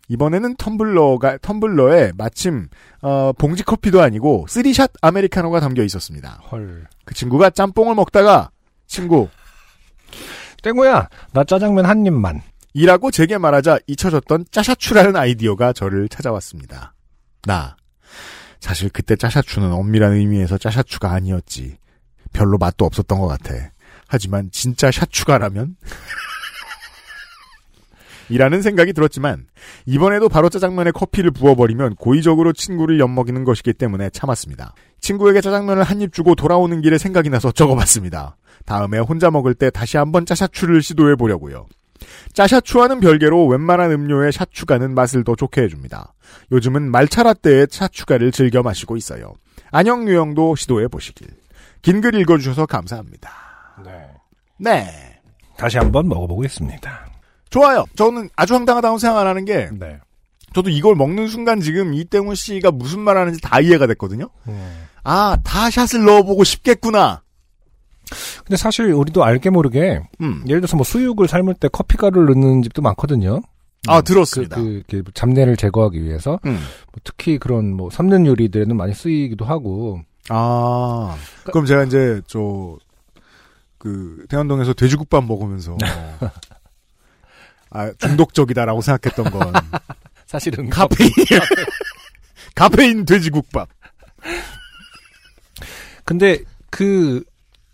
Speaker 1: 이번에는 텀블러가 텀블러에 마침 어, 봉지 커피도 아니고 쓰리샷 아메리카노가 담겨 있었습니다.
Speaker 2: 헐.
Speaker 1: 그 친구가 짬뽕을 먹다가 친구
Speaker 2: 땡우야 나 짜장면 한 입만.
Speaker 1: 이라고 제게 말하자 잊혀졌던 짜샤추라는 아이디어가 저를 찾아왔습니다. 나 사실 그때 짜샤추는 엄밀한 의미에서 짜샤추가 아니었지. 별로 맛도 없었던 것 같아. 하지만 진짜 샤추가라면? 이라는 생각이 들었지만 이번에도 바로 짜장면에 커피를 부어버리면 고의적으로 친구를 엿먹이는 것이기 때문에 참았습니다. 친구에게 짜장면을 한 입 주고 돌아오는 길에 생각이 나서 적어봤습니다. 다음에 혼자 먹을 때 다시 한번 짜샤추를 시도해 보려고요. 짜샤추와는 별개로 웬만한 음료에 샤추가는 맛을 더 좋게 해줍니다. 요즘은 말차 라떼에 샤추가를 즐겨 마시고 있어요. 안녕 유형도 시도해 보시길. 긴 글 읽어주셔서 감사합니다.
Speaker 2: 네.
Speaker 1: 네.
Speaker 2: 다시 한번 먹어보겠습니다.
Speaker 1: 좋아요. 저는 아주 황당하다고 생각 안 하는 게,
Speaker 2: 네.
Speaker 1: 저도 이걸 먹는 순간 지금 이땡훈 씨가 무슨 말 하는지 다 이해가 됐거든요?
Speaker 2: 음.
Speaker 1: 아, 다 샷을 넣어보고 싶겠구나.
Speaker 2: 근데 사실 우리도 알게 모르게
Speaker 1: 음.
Speaker 2: 예를 들어서 뭐 수육을 삶을 때 커피 가루를 넣는 집도 많거든요.
Speaker 1: 아, 들었습니다.
Speaker 2: 그, 그, 그 잡내를 제거하기 위해서
Speaker 1: 음.
Speaker 2: 뭐 특히 그런 뭐 삶는 요리들에는 많이 쓰이기도 하고
Speaker 1: 아, 그럼 제가 이제, 저, 그, 대한동에서 돼지국밥 먹으면서, 아, 중독적이다라고 생각했던 건,
Speaker 2: 사실은
Speaker 1: 카페인, 카페인 돼지국밥.
Speaker 2: 근데 그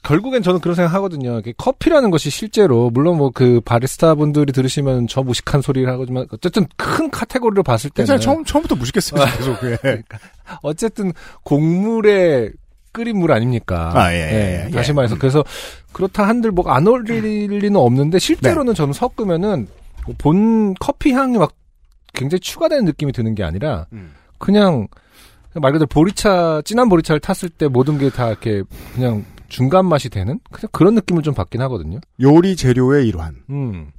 Speaker 2: 결국엔 저는 그런 생각 하거든요. 이게 커피라는 것이 실제로 물론 뭐 그 바리스타 분들이 들으시면 저 무식한 소리를 하지만 어쨌든 큰 카테고리로 봤을 때는
Speaker 1: 괜찮아요. 처음, 처음부터 무식했습니다. 계속. 예.
Speaker 2: 어쨌든 곡물에 끓인 물 아닙니까?
Speaker 1: 아, 예, 예, 예.
Speaker 2: 다시 말해서 그래서 그렇다 한들 뭐안 어울릴 리는 없는데 실제로는 저는 섞으면은 본 커피 향이 막 굉장히 추가되는 느낌이 드는 게 아니라
Speaker 1: 음.
Speaker 2: 그냥 말 그대로 보리차 진한 보리차를 탔을 때 모든 게 다 이렇게 그냥 중간 맛이 되는 그냥 그런 느낌을 좀 받긴 하거든요.
Speaker 1: 요리 재료의 일환.
Speaker 2: 음.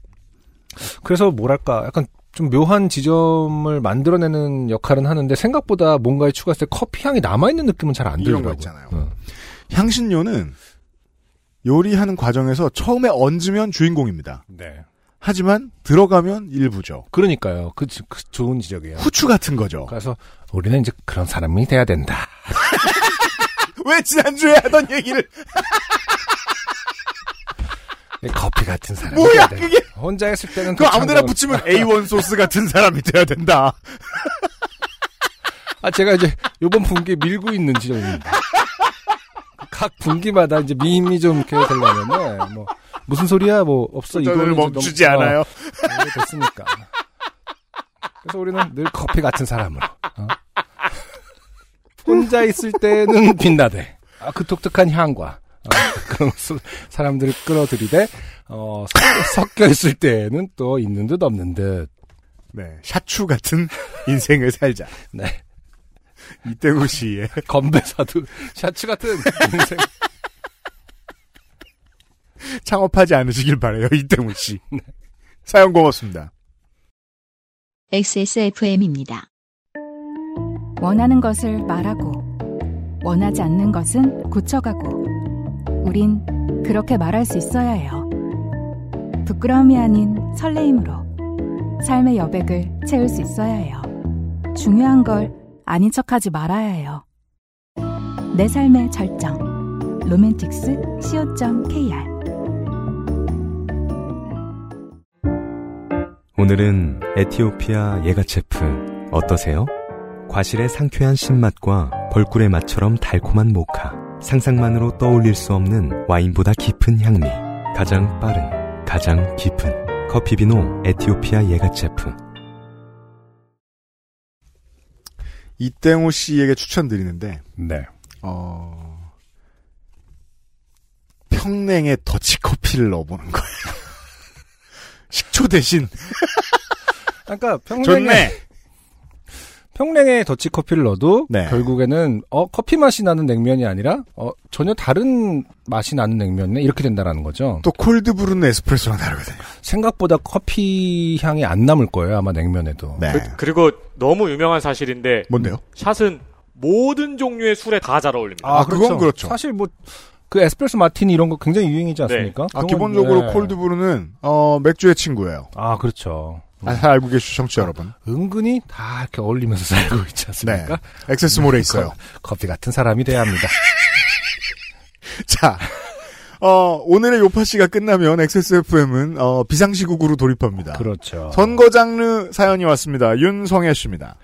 Speaker 2: 그래서 뭐랄까 약간 좀 묘한 지점을 만들어내는 역할은 하는데 생각보다 뭔가에 추가했을 때 커피 향이 남아있는 느낌은 잘 안 들더라고요.
Speaker 1: 있잖아요.
Speaker 2: 어.
Speaker 1: 향신료는 요리하는 과정에서 처음에 얹으면 주인공입니다.
Speaker 2: 네.
Speaker 1: 하지만 들어가면 일부죠.
Speaker 2: 그러니까요. 그, 지- 그 좋은 지적이에요.
Speaker 1: 후추 같은 거죠.
Speaker 2: 그래서 우리는 이제 그런 사람이 돼야 된다.
Speaker 1: 왜 지난주에 하던 얘기를
Speaker 2: 커피 같은 사람이
Speaker 1: 뭐야. 그게
Speaker 2: 혼자 했을 때는 그또
Speaker 1: 아무데나 붙이면 A1 소스 같은 사람이 돼야 된다.
Speaker 2: 아, 제가 이제 요번 분기에 밀고 있는 지점입니다. 각 분기마다 이제 미임이 좀 이렇게 되려면은, 뭐, 무슨 소리야, 뭐, 없어, 이거는
Speaker 1: 멈추지
Speaker 2: 너무-
Speaker 1: 않아요.
Speaker 2: 어, 이게 됐으니까. 그래서 우리는 늘 커피 같은 사람으로. 어? 혼자 있을 때는 빛나대. 아, 그 독특한 향과. 어, 그런 수- 사람들을 끌어들이되, 어, 섞- 섞여 있을 때는 또 있는 듯 없는 듯.
Speaker 1: 네, 샤추 같은 인생을 살자.
Speaker 2: 네.
Speaker 1: 이때우 씨의
Speaker 2: 건배사도 샤츠 같은 인생.
Speaker 1: 창업하지 않으시길 바래요. 이때우 씨. 사연 고맙습니다.
Speaker 4: XSFM입니다.
Speaker 6: 원하는 것을 말하고 원하지 않는 것은 고쳐가고 우린 그렇게 말할 수 있어야 해요. 부끄러움이 아닌 설레임으로 삶의 여백을 채울 수 있어야 해요. 중요한 걸 아닌 척하지 말아야 해요. 내 삶의 절정 로맨틱스 co.kr
Speaker 5: 오늘은 에티오피아 예가체프 어떠세요? 과실의 상쾌한 신맛과 벌꿀의 맛처럼 달콤한 모카. 상상만으로 떠올릴 수 없는 와인보다 깊은 향미. 가장 빠른, 가장 깊은 커피비노 에티오피아 예가체프.
Speaker 1: 이땡우 씨에게 추천드리는데
Speaker 2: 네.
Speaker 1: 어 평냉에 더치커피를 넣어보는 거예요. 식초 대신
Speaker 2: 그러니까 평냉에
Speaker 1: 좋네.
Speaker 2: 평냉에 더치 커피를 넣어도
Speaker 1: 네.
Speaker 2: 결국에는 어 커피 맛이 나는 냉면이 아니라 어 전혀 다른 맛이 나는 냉면이네 이렇게 된다라는 거죠.
Speaker 1: 또 콜드브루는 에스프레소랑 다르거든요.
Speaker 2: 생각보다 커피 향이 안 남을 거예요 아마 냉면에도.
Speaker 1: 네.
Speaker 3: 그, 그리고 너무 유명한 사실인데
Speaker 1: 뭔데요?
Speaker 3: 샷은 모든 종류의 술에 다 잘 어울립니다.
Speaker 1: 아, 그건 그렇죠.
Speaker 2: 사실 뭐 그 에스프레소 마티니 이런 거 굉장히 유행이지 않습니까?
Speaker 1: 아,
Speaker 2: 그런 건,
Speaker 1: 기본적으로
Speaker 2: 네.
Speaker 1: 콜드브루는 어, 맥주의 친구예요.
Speaker 2: 아 그렇죠.
Speaker 1: 아, 잘 알고 계시죠, 청취자 여러분.
Speaker 2: 은근히 다 이렇게 어울리면서 살고 있지
Speaker 1: 네.
Speaker 2: 않습니까?
Speaker 1: 액세스몰에 있어요.
Speaker 2: 커피 같은 사람이 돼야 합니다.
Speaker 1: 자, 어, 오늘의 요파 씨가 끝나면 XSFM은 어, 비상시국으로 돌입합니다.
Speaker 2: 그렇죠.
Speaker 1: 선거 장르 사연이 왔습니다. 윤성애 씨입니다.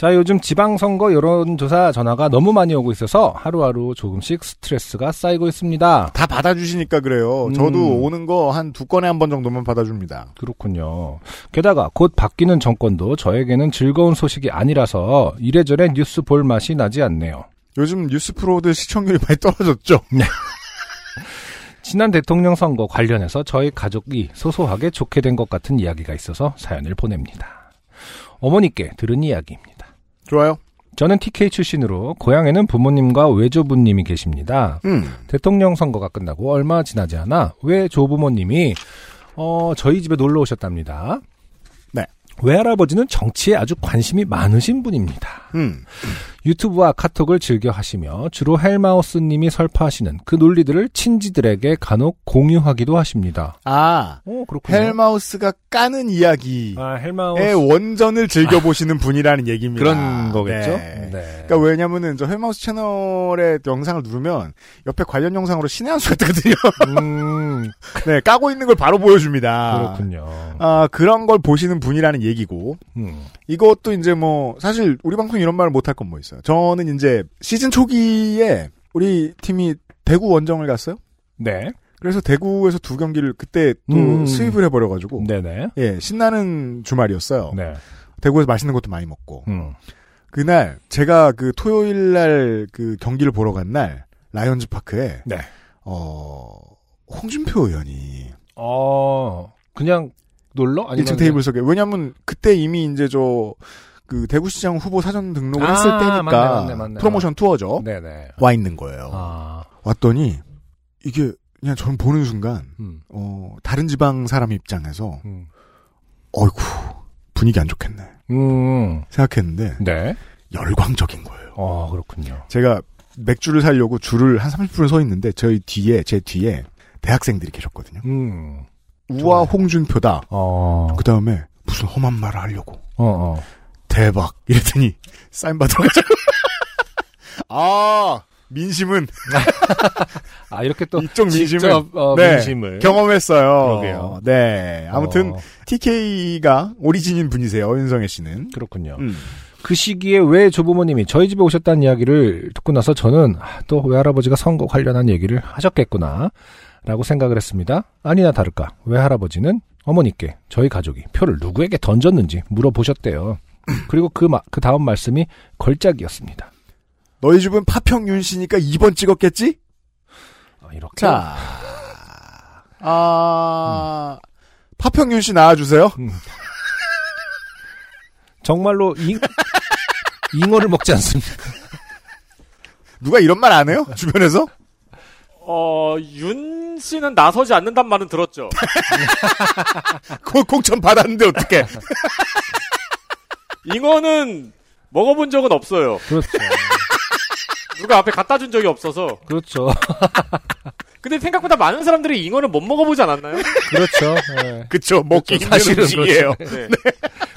Speaker 2: 자, 요즘 지방선거 여론조사 전화가 너무 많이 오고 있어서 하루하루 조금씩 스트레스가 쌓이고 있습니다.
Speaker 1: 다 받아주시니까 그래요.
Speaker 2: 음.
Speaker 1: 저도 오는 거 한 두 건에 한 번 정도만 받아줍니다.
Speaker 2: 그렇군요. 게다가 곧 바뀌는 정권도 저에게는 즐거운 소식이 아니라서 이래저래 뉴스 볼 맛이 나지 않네요.
Speaker 1: 요즘 뉴스 프로들 시청률이 많이 떨어졌죠?
Speaker 2: 지난 대통령 선거 관련해서 저희 가족이 소소하게 좋게 된 것 같은 이야기가 있어서 사연을 보냅니다. 어머니께 들은 이야기입니다.
Speaker 1: 좋아요.
Speaker 2: 저는 TK 출신으로 고향에는 부모님과 외조부님이 계십니다.
Speaker 1: 음.
Speaker 2: 대통령 선거가 끝나고 얼마 지나지 않아 외조부모님이 어, 저희 집에 놀러 오셨답니다.
Speaker 1: 네.
Speaker 2: 외할아버지는 정치에 아주 관심이 많으신 분입니다.
Speaker 1: 음.
Speaker 2: 유튜브와 카톡을 즐겨 하시며 주로 헬마우스님이 설파하시는 그 논리들을 친지들에게 간혹 공유하기도 하십니다.
Speaker 1: 아,
Speaker 2: 오, 그렇군요.
Speaker 1: 헬마우스가 까는 이야기의
Speaker 2: 아, 헬마우스.
Speaker 1: 원전을 즐겨 보시는 분이라는 얘기입니다.
Speaker 2: 그런 거겠죠?
Speaker 1: 네.
Speaker 2: 네.
Speaker 1: 그러니까 왜냐면은 저 헬마우스 채널의 영상을 누르면 옆에 관련 영상으로 신의 한 수가 뜨거든요.
Speaker 2: 음,
Speaker 1: 네, 까고 있는 걸 바로 보여줍니다.
Speaker 2: 그렇군요.
Speaker 1: 아, 그런 걸 보시는 분이라는 얘기고,
Speaker 2: 음,
Speaker 1: 이것도 이제 뭐, 사실 우리 방송 이런 말을 못할 건 뭐 있어 요. 저는 이제 시즌 초기에 우리 팀이 대구 원정을 갔어요.
Speaker 2: 네.
Speaker 1: 그래서 대구에서 두 경기를 그때 또
Speaker 2: 음.
Speaker 1: 수입을 해버려가지고,
Speaker 2: 네네.
Speaker 1: 예, 신나는 주말이었어요.
Speaker 2: 네.
Speaker 1: 대구에서 맛있는 것도 많이 먹고.
Speaker 2: 음.
Speaker 1: 그날 제가 그 토요일 날 그 경기를 보러 간 날 라이언즈 파크에
Speaker 2: 네.
Speaker 1: 어 홍준표 의원이
Speaker 2: 어, 그냥 놀러? 아니면
Speaker 1: 1층 테이블 석에 왜냐면 그때 이미 이제 저 그 대구시장 후보 사전 등록을
Speaker 2: 아,
Speaker 1: 했을 때니까
Speaker 2: 맞네, 맞네, 맞네.
Speaker 1: 프로모션 투어죠.
Speaker 2: 네네.
Speaker 1: 와 있는 거예요.
Speaker 2: 아,
Speaker 1: 왔더니 이게 그냥 전 보는 순간
Speaker 2: 음,
Speaker 1: 어 다른 지방 사람 입장에서
Speaker 2: 음.
Speaker 1: 어이구 분위기 안 좋겠네
Speaker 2: 음,
Speaker 1: 생각했는데
Speaker 2: 네.
Speaker 1: 열광적인 거예요.
Speaker 2: 어, 그렇군요.
Speaker 1: 제가 맥주를 사려고 줄을 한 30분 서 있는데 저희 뒤에 제 뒤에 대학생들이 계셨거든요.
Speaker 2: 음,
Speaker 1: 우와 홍준표다.
Speaker 2: 어,
Speaker 1: 그 다음에 무슨 험한 말을 하려고
Speaker 2: 어, 어.
Speaker 1: 대박 이랬더니 사인 받으러 가자. 아 민심은
Speaker 2: 아, 이렇게 또.
Speaker 1: 이쪽 민심은
Speaker 2: 직접, 어,
Speaker 1: 네,
Speaker 2: 민심을.
Speaker 1: 경험했어요.
Speaker 2: 그러게요.
Speaker 1: 네 아무튼
Speaker 2: 어,
Speaker 1: TK가 오리진인 분이세요 윤성애 씨는.
Speaker 2: 그렇군요.
Speaker 1: 음.
Speaker 2: 그 시기에 왜 조부모님이 저희 집에 오셨다는 이야기를 듣고 나서 저는 아, 또 외할아버지가 선거 관련한 얘기를 하셨겠구나 라고 생각을 했습니다. 아니나 다를까 외할아버지는 어머니께 저희 가족이 표를 누구에게 던졌는지 물어보셨대요. 그리고 그, 마- 그 다음 말씀이 걸작이었습니다.
Speaker 1: 너희 집은 파평 윤 씨니까 2번 찍었겠지?
Speaker 2: 어, 이렇게
Speaker 1: 자, 아 파평 윤 씨 나와주세요.
Speaker 2: 정말로 잉, 잉어를 먹지 않습니까?
Speaker 1: 누가 이런 말 안 해요? 주변에서?
Speaker 3: 어, 윤 씨는 나서지 않는단 말은 들었죠.
Speaker 1: 그 공천 받았는데 어떻게?
Speaker 3: 잉어는 먹어본 적은 없어요.
Speaker 2: 그렇죠.
Speaker 3: 누가 앞에 갖다 준 적이 없어서.
Speaker 2: 그렇죠.
Speaker 3: 근데 생각보다 많은 사람들이 잉어를 못 먹어보지 않았나요?
Speaker 2: 그렇죠. 예.
Speaker 1: 그쵸 먹기
Speaker 2: 그렇죠.
Speaker 1: 힘든
Speaker 2: 사실은
Speaker 1: 음식이에요.
Speaker 3: 네.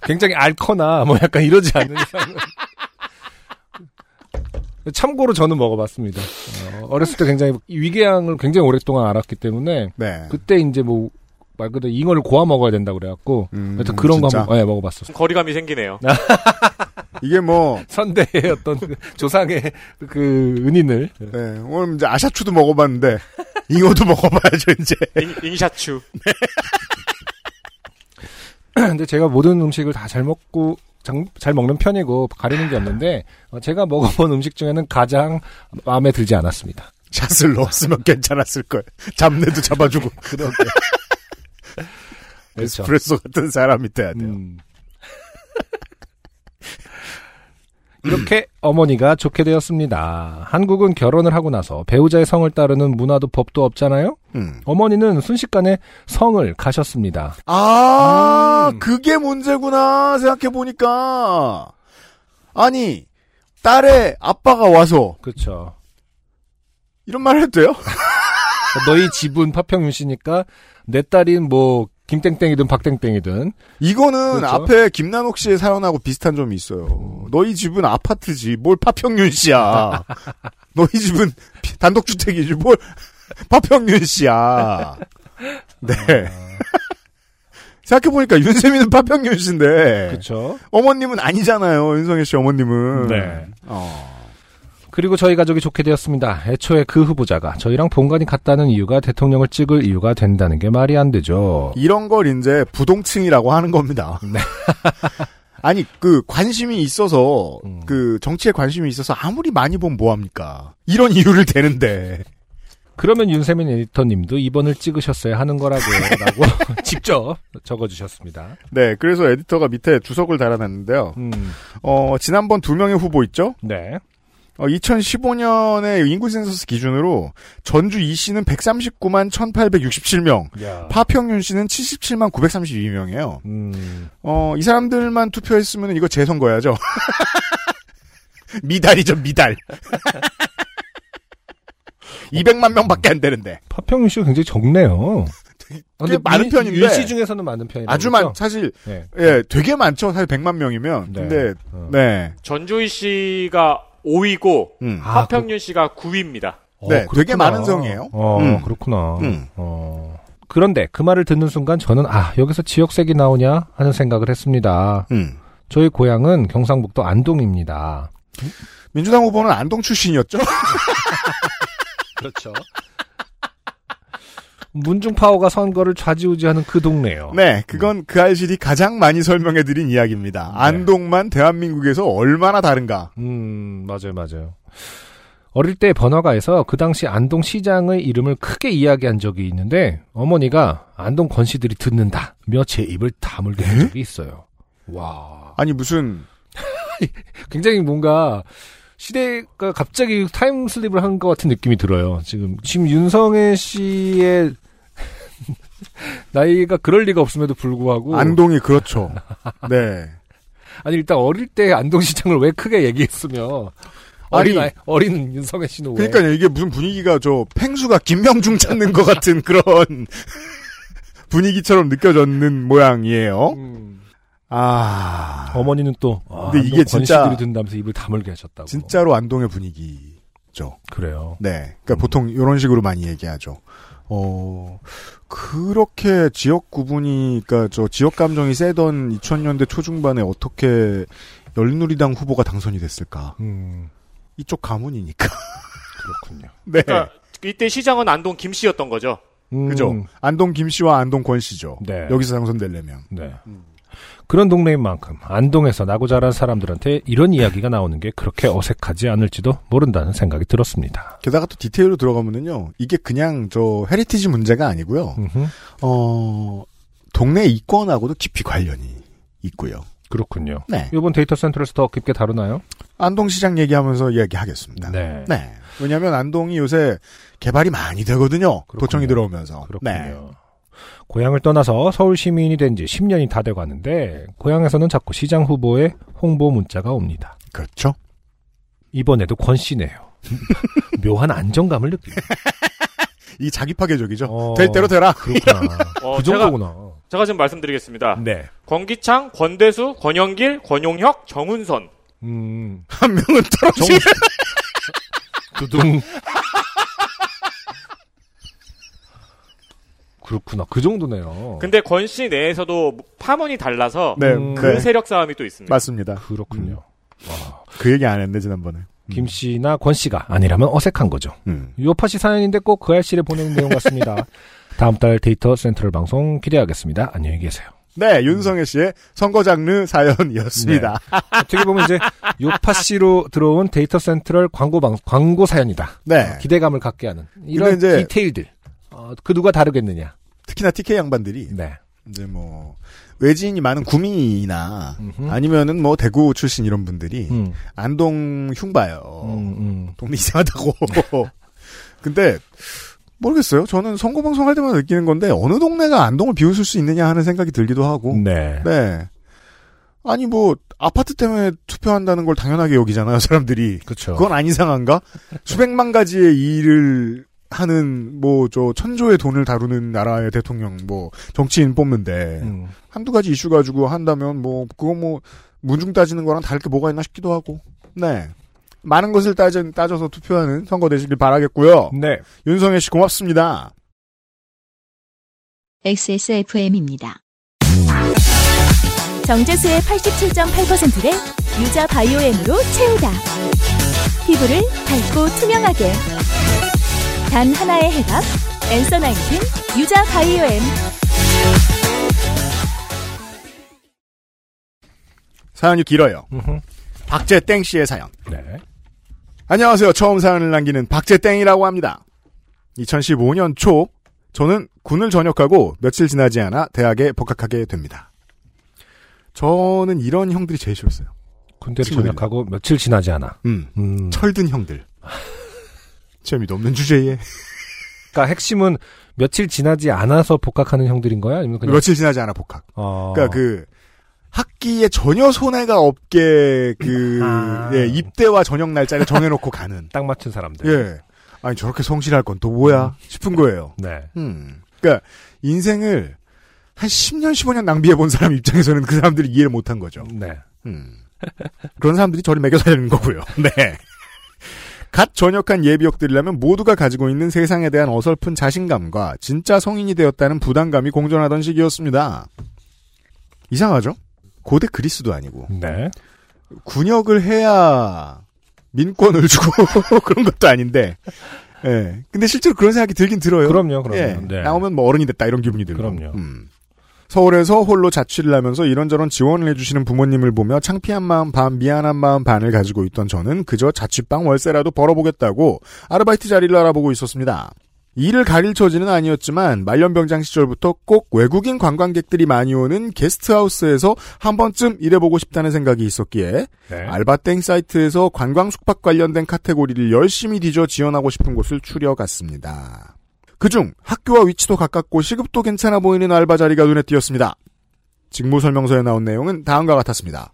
Speaker 2: 굉장히 앓거나 뭐 약간 이러지 않는 이상은. 참고로 저는 먹어봤습니다. 어, 어렸을 때 굉장히 위궤양을 굉장히 오랫동안 앓았기 때문에
Speaker 1: 네.
Speaker 2: 그때 이제 뭐 말 그대로 잉어를 고아 먹어야 된다고 그래갖고
Speaker 1: 음,
Speaker 2: 하여튼 그런 거
Speaker 1: 진짜?
Speaker 2: 한번 예, 먹어봤었어요.
Speaker 3: 거리감이 생기네요.
Speaker 1: 이게 뭐
Speaker 2: 선대의 어떤 그 조상의 그 은인을
Speaker 1: 네, 오늘 이제 아샤추도 먹어봤는데 잉어도 먹어봐야죠 이제.
Speaker 3: 잉, 잉샤추.
Speaker 2: 근데 제가 모든 음식을 다 잘 먹고 장- 잘 먹는 편이고 가리는 게 없는데 어, 제가 먹어본 음식 중에는 가장 마음에 들지 않았습니다.
Speaker 1: 샷을 넣었으면 괜찮았을 걸. 잡내도 잡아주고.
Speaker 2: 그러게. 그렇죠.
Speaker 1: 에스프레소 같은 사람이 돼야 돼요.
Speaker 2: 음. 이렇게 어머니가 좋게 되었습니다. 한국은 결혼을 하고 나서 배우자의 성을 따르는 문화도 법도 없잖아요?
Speaker 1: 음.
Speaker 2: 어머니는 순식간에 성을 가셨습니다.
Speaker 1: 아,
Speaker 2: 음.
Speaker 1: 그게 문제구나 생각해 보니까. 아니, 딸의 아빠가 와서
Speaker 2: 그렇죠.
Speaker 1: 이런 말 해도 돼요?
Speaker 2: 너희 집은 파평윤 씨니까 내 딸인 뭐 김땡땡이든 박땡땡이든
Speaker 1: 이거는
Speaker 2: 그렇죠.
Speaker 1: 앞에 김난옥 씨의 사연하고 비슷한 점이 있어요. 너희 집은 아파트지, 뭘 파평윤 씨야. 너희 집은 피- 단독주택이지, 뭘 파평윤 씨야. 네. 생각해보니까 윤세민은 파평윤 씨인데,
Speaker 2: 그렇죠.
Speaker 1: 어머님은 아니잖아요, 윤성혜 씨 어머님은.
Speaker 2: 네.
Speaker 1: 어.
Speaker 2: 그리고 저희 가족이 좋게 되었습니다. 애초에 그 후보자가 저희랑 본관이 같다는 이유가 대통령을 찍을 이유가 된다는 게 말이 안 되죠.
Speaker 1: 이런 걸 이제 부동층이라고 하는 겁니다.
Speaker 2: 네.
Speaker 1: 아니, 그, 관심이 있어서,
Speaker 2: 음.
Speaker 1: 그, 정치에 관심이 있어서 아무리 많이 보면 뭐합니까? 이런 이유를 대는데.
Speaker 2: 그러면 윤세민 에디터님도 입원을 찍으셨어야 하는 거라고요. 라고 직접 적어주셨습니다.
Speaker 1: 네, 그래서 에디터가 밑에 주석을 달아놨는데요.
Speaker 2: 음,
Speaker 1: 어, 지난번 두 명의 후보 있죠?
Speaker 2: 네.
Speaker 1: 어, 2015년의 인구 센서스 기준으로 전주 이 씨는 139만 1867명,
Speaker 2: 야.
Speaker 1: 파평윤 씨는 77만 932명이에요.
Speaker 2: 음,
Speaker 1: 어, 이 사람들만 투표했으면 이거 재선거야죠. 미달이죠, 미달. 200만 명밖에 안 되는데.
Speaker 2: 파평윤 씨가 굉장히 적네요. 아,
Speaker 1: 꽤 많은 편인데.
Speaker 2: 윤씨 중에서는 많은 편이라고.
Speaker 1: 아주 많, 사실,
Speaker 2: 네.
Speaker 1: 예, 되게 많죠. 사실 100만 명이면.
Speaker 2: 네.
Speaker 1: 근데,
Speaker 2: 어.
Speaker 1: 네.
Speaker 3: 전주희 씨가 5위고
Speaker 1: 음.
Speaker 2: 아,
Speaker 3: 하평윤 씨가 9위입니다.
Speaker 2: 어,
Speaker 1: 네, 되게
Speaker 2: 그렇구나.
Speaker 1: 많은 성이에요.
Speaker 2: 어,
Speaker 1: 음.
Speaker 2: 그렇구나.
Speaker 1: 음.
Speaker 2: 어. 그런데 그 말을 듣는 순간 저는 아, 여기서 지역색이 나오냐 하는 생각을 했습니다.
Speaker 1: 음.
Speaker 2: 저희 고향은 경상북도 안동입니다.
Speaker 1: 민주당 후보는 안동 출신이었죠?
Speaker 2: 그렇죠. 문중 파워가 선거를 좌지우지하는 그 동네요.
Speaker 1: 네, 그건 그 알실이 가장 많이 설명해드린 이야기입니다.
Speaker 2: 네.
Speaker 1: 안동만 대한민국에서 얼마나 다른가.
Speaker 2: 음, 맞아요, 맞아요. 어릴 때 번화가에서 그 당시 안동 시장의 이름을 크게 이야기한 적이 있는데 어머니가 안동 권씨들이 듣는다 며 제 입을 다물게 한 적이 있어요. 와,
Speaker 1: 아니, 무슨,
Speaker 2: 굉장히 뭔가 시대가 갑자기 타임슬립을 한 것 같은 느낌이 들어요. 지금 지금 윤성애 씨의 나이가 그럴 리가 없음에도 불구하고
Speaker 1: 안동이 그렇죠. 네.
Speaker 2: 아니 일단 어릴 때 안동시장을 왜 크게 얘기했으며 어린
Speaker 1: 아니,
Speaker 2: 어린 윤성애 씨는 왜?
Speaker 1: 그러니까 이게 무슨 분위기가 저 팽수가 김명중 찾는 것 같은 그런 분위기처럼 느껴졌는 모양이에요.
Speaker 2: 음.
Speaker 1: 아,
Speaker 2: 어머니는 또 아,
Speaker 1: 근데 이게 진짜-
Speaker 2: 든다면서 입을 다물게 하셨다고.
Speaker 1: 진짜로 안동의 분위기죠.
Speaker 2: 그래요.
Speaker 1: 네. 그러니까 보통 이런 식으로 많이 얘기하죠. 어, 그렇게 지역 구분이, 그니까 저 지역 감정이 세던 2000년대 초중반에 어떻게 열누리당 후보가 당선이 됐을까?
Speaker 2: 음,
Speaker 1: 이쪽 가문이니까.
Speaker 2: 그렇군요.
Speaker 1: 네.
Speaker 3: 그러니까 이때 시장은 안동 김 씨였던 거죠.
Speaker 2: 음,
Speaker 1: 그죠? 안동 김 씨와 안동 권 씨죠.
Speaker 2: 네.
Speaker 1: 여기서 당선되려면.
Speaker 2: 네. 그런 동네인 만큼 안동에서 나고 자란 사람들한테 이런 이야기가 나오는 게 그렇게 어색하지 않을지도 모른다는 생각이 들었습니다.
Speaker 1: 게다가 또 디테일로 들어가면은요, 이게 그냥 저 heritage 문제가 아니고요,
Speaker 2: 음흠,
Speaker 1: 어, 동네 이권하고도 깊이 관련이 있고요.
Speaker 2: 그렇군요.
Speaker 1: 네.
Speaker 2: 이번 데이터 센트럴에서 더 깊게 다루나요?
Speaker 1: 안동시장 얘기하면서 이야기하겠습니다.
Speaker 2: 네.
Speaker 1: 네. 왜냐하면 안동이 요새 개발이 많이 되거든요.
Speaker 2: 그렇군요.
Speaker 1: 도청이 들어오면서.
Speaker 2: 그렇군요.
Speaker 1: 네.
Speaker 2: 고향을 떠나서 서울 시민이 된 지 10년이 다 돼 가는데 고향에서는 자꾸 시장 후보의 홍보 문자가 옵니다.
Speaker 1: 그렇죠.
Speaker 2: 이번에도 권 씨네요. 묘한 안정감을 느끼고.
Speaker 1: 이 자기 파괴적이죠.
Speaker 2: 어,
Speaker 1: 될 대로 되라.
Speaker 2: 그렇구나.
Speaker 3: 어,
Speaker 2: 그
Speaker 3: 제가,
Speaker 2: 정도구나.
Speaker 3: 제가 지금 말씀드리겠습니다.
Speaker 2: 네.
Speaker 3: 권기창, 권대수, 권영길, 권용혁, 정운선.
Speaker 2: 음.
Speaker 1: 한 명은 떨어지.
Speaker 2: 두둥. 그렇구나. 그 정도네요.
Speaker 3: 근데 권 씨 내에서도 파문이 달라서
Speaker 1: 네,
Speaker 2: 음,
Speaker 3: 그
Speaker 1: 네.
Speaker 3: 세력 싸움이 또 있습니다.
Speaker 1: 맞습니다.
Speaker 2: 그렇군요.
Speaker 1: 그 얘기 안 했네, 지난번에.
Speaker 2: 김 씨나 권 씨가 아니라면 어색한 거죠.
Speaker 1: 음.
Speaker 2: 요팟시 사연인데 꼭 그알싫에 보내는 내용 같습니다. 다음 달 데이터 센트럴 방송 기대하겠습니다. 안녕히 계세요.
Speaker 1: 네, 윤성애 씨의 선거 장르 사연이었습니다.
Speaker 2: 어떻게 보면 이제 요팟시로 들어온 데이터 센트럴 광고 방 광고 사연이다.
Speaker 1: 네.
Speaker 2: 기대감을 갖게 하는 이런
Speaker 1: 이제-
Speaker 2: 디테일들. 어, 그 누가 다르겠느냐.
Speaker 1: 특히나 TK 양반들이
Speaker 2: 네.
Speaker 1: 이제 뭐 외지인이 많은 구미나
Speaker 2: 음흠.
Speaker 1: 아니면은 뭐 대구 출신 이런 분들이
Speaker 2: 음,
Speaker 1: 안동 흉봐요.
Speaker 2: 음, 음.
Speaker 1: 동네 이상하다고. 근데 모르겠어요. 저는 선거 방송 할 때마다 느끼는 건데 어느 동네가 안동을 비웃을 수 있느냐 하는 생각이 들기도 하고.
Speaker 2: 네.
Speaker 1: 네. 아니 뭐 아파트 때문에 투표한다는 걸 당연하게 여기잖아요, 사람들이.
Speaker 2: 그렇죠.
Speaker 1: 그건 안 이상한가? 수백만 가지의 일을 하는 뭐 저 천조의 돈을 다루는 나라의 대통령 뭐 정치인 뽑는데
Speaker 2: 음.
Speaker 1: 한두 가지 이슈 가지고 한다면 뭐 그거 뭐 문중 따지는 거랑 다를 게 뭐가 있나 싶기도 하고. 네. 많은 것을 따져, 따져서 투표하는 선거 되시길 바라겠고요.
Speaker 2: 네.
Speaker 1: 윤성혜 씨 고맙습니다.
Speaker 4: XSFM입니다.
Speaker 7: 정제수의 87.8%를 유자 바이오엠으로 채우다. 피부를 밝고 투명하게. 단 하나의 해답. 엔서 나인틴 유자 바이오엠.
Speaker 1: 사연이 길어요.
Speaker 2: 음흠.
Speaker 1: 박재 땡 씨의 사연.
Speaker 2: 네.
Speaker 1: 안녕하세요. 처음 사연을 남기는 박재 땡이라고 합니다. 2015년 초 저는 군을 전역하고 며칠 지나지 않아 대학에 복학하게 됩니다. 저는 이런 형들이 제일 싫었어요.
Speaker 2: 군대를. 전역하고 며칠 지나지 않아.
Speaker 1: 음,
Speaker 2: 음.
Speaker 1: 철든 형들. 재미도 없는 주제에
Speaker 2: 그러니까 핵심은 며칠 지나지 않아서 복학하는 형들인 거야? 아니면 그냥
Speaker 1: 며칠 지나지 않아 복학.
Speaker 2: 어.
Speaker 1: 그러니까 그 학기에 전혀 손해가 없게 그
Speaker 2: 아.
Speaker 1: 예, 입대와 전역 날짜를 정해놓고 가는.
Speaker 2: 딱 맞춘 사람들.
Speaker 1: 예. 아니 저렇게 성실할 건 또 뭐야 싶은 거예요.
Speaker 2: 네.
Speaker 1: 음. 그러니까 인생을 한 10년 15년 낭비해 본 사람 입장에서는 그 사람들이 이해를 못한 거죠.
Speaker 2: 네.
Speaker 1: 음. 그런 사람들이 저를 매겨 살리는 거고요. 네. 갓 전역한 예비역들이라면 모두가 가지고 있는 세상에 대한 어설픈 자신감과 진짜 성인이 되었다는 부담감이 공존하던 시기였습니다. 이상하죠? 고대 그리스도 아니고
Speaker 2: 네.
Speaker 1: 군역을 해야 민권을 주고 그런 것도 아닌데 예. 근데 실제로 그런 생각이 들긴 들어요.
Speaker 2: 그럼요, 그럼요.
Speaker 1: 예.
Speaker 2: 네.
Speaker 1: 나오면 뭐 어른이 됐다 이런 기분이 들고.
Speaker 2: 그럼요.
Speaker 1: 음. 서울에서 홀로 자취를 하면서 이런저런 지원을 해주시는 부모님을 보며 창피한 마음 반, 미안한 마음 반을 가지고 있던 저는 그저 자취방 월세라도 벌어보겠다고 아르바이트 자리를 알아보고 있었습니다. 일을 가릴 처지는 아니었지만 말년병장 시절부터 꼭 외국인 관광객들이 많이 오는 게스트하우스에서 한 번쯤 일해보고 싶다는 생각이 있었기에
Speaker 2: 네.
Speaker 1: 알바땡 사이트에서 관광 숙박 관련된 카테고리를 열심히 뒤져 지원하고 싶은 곳을 추려갔습니다. 그중 학교와 위치도 가깝고 시급도 괜찮아 보이는 알바 자리가 눈에 띄었습니다. 직무 설명서에 나온 내용은 다음과 같았습니다.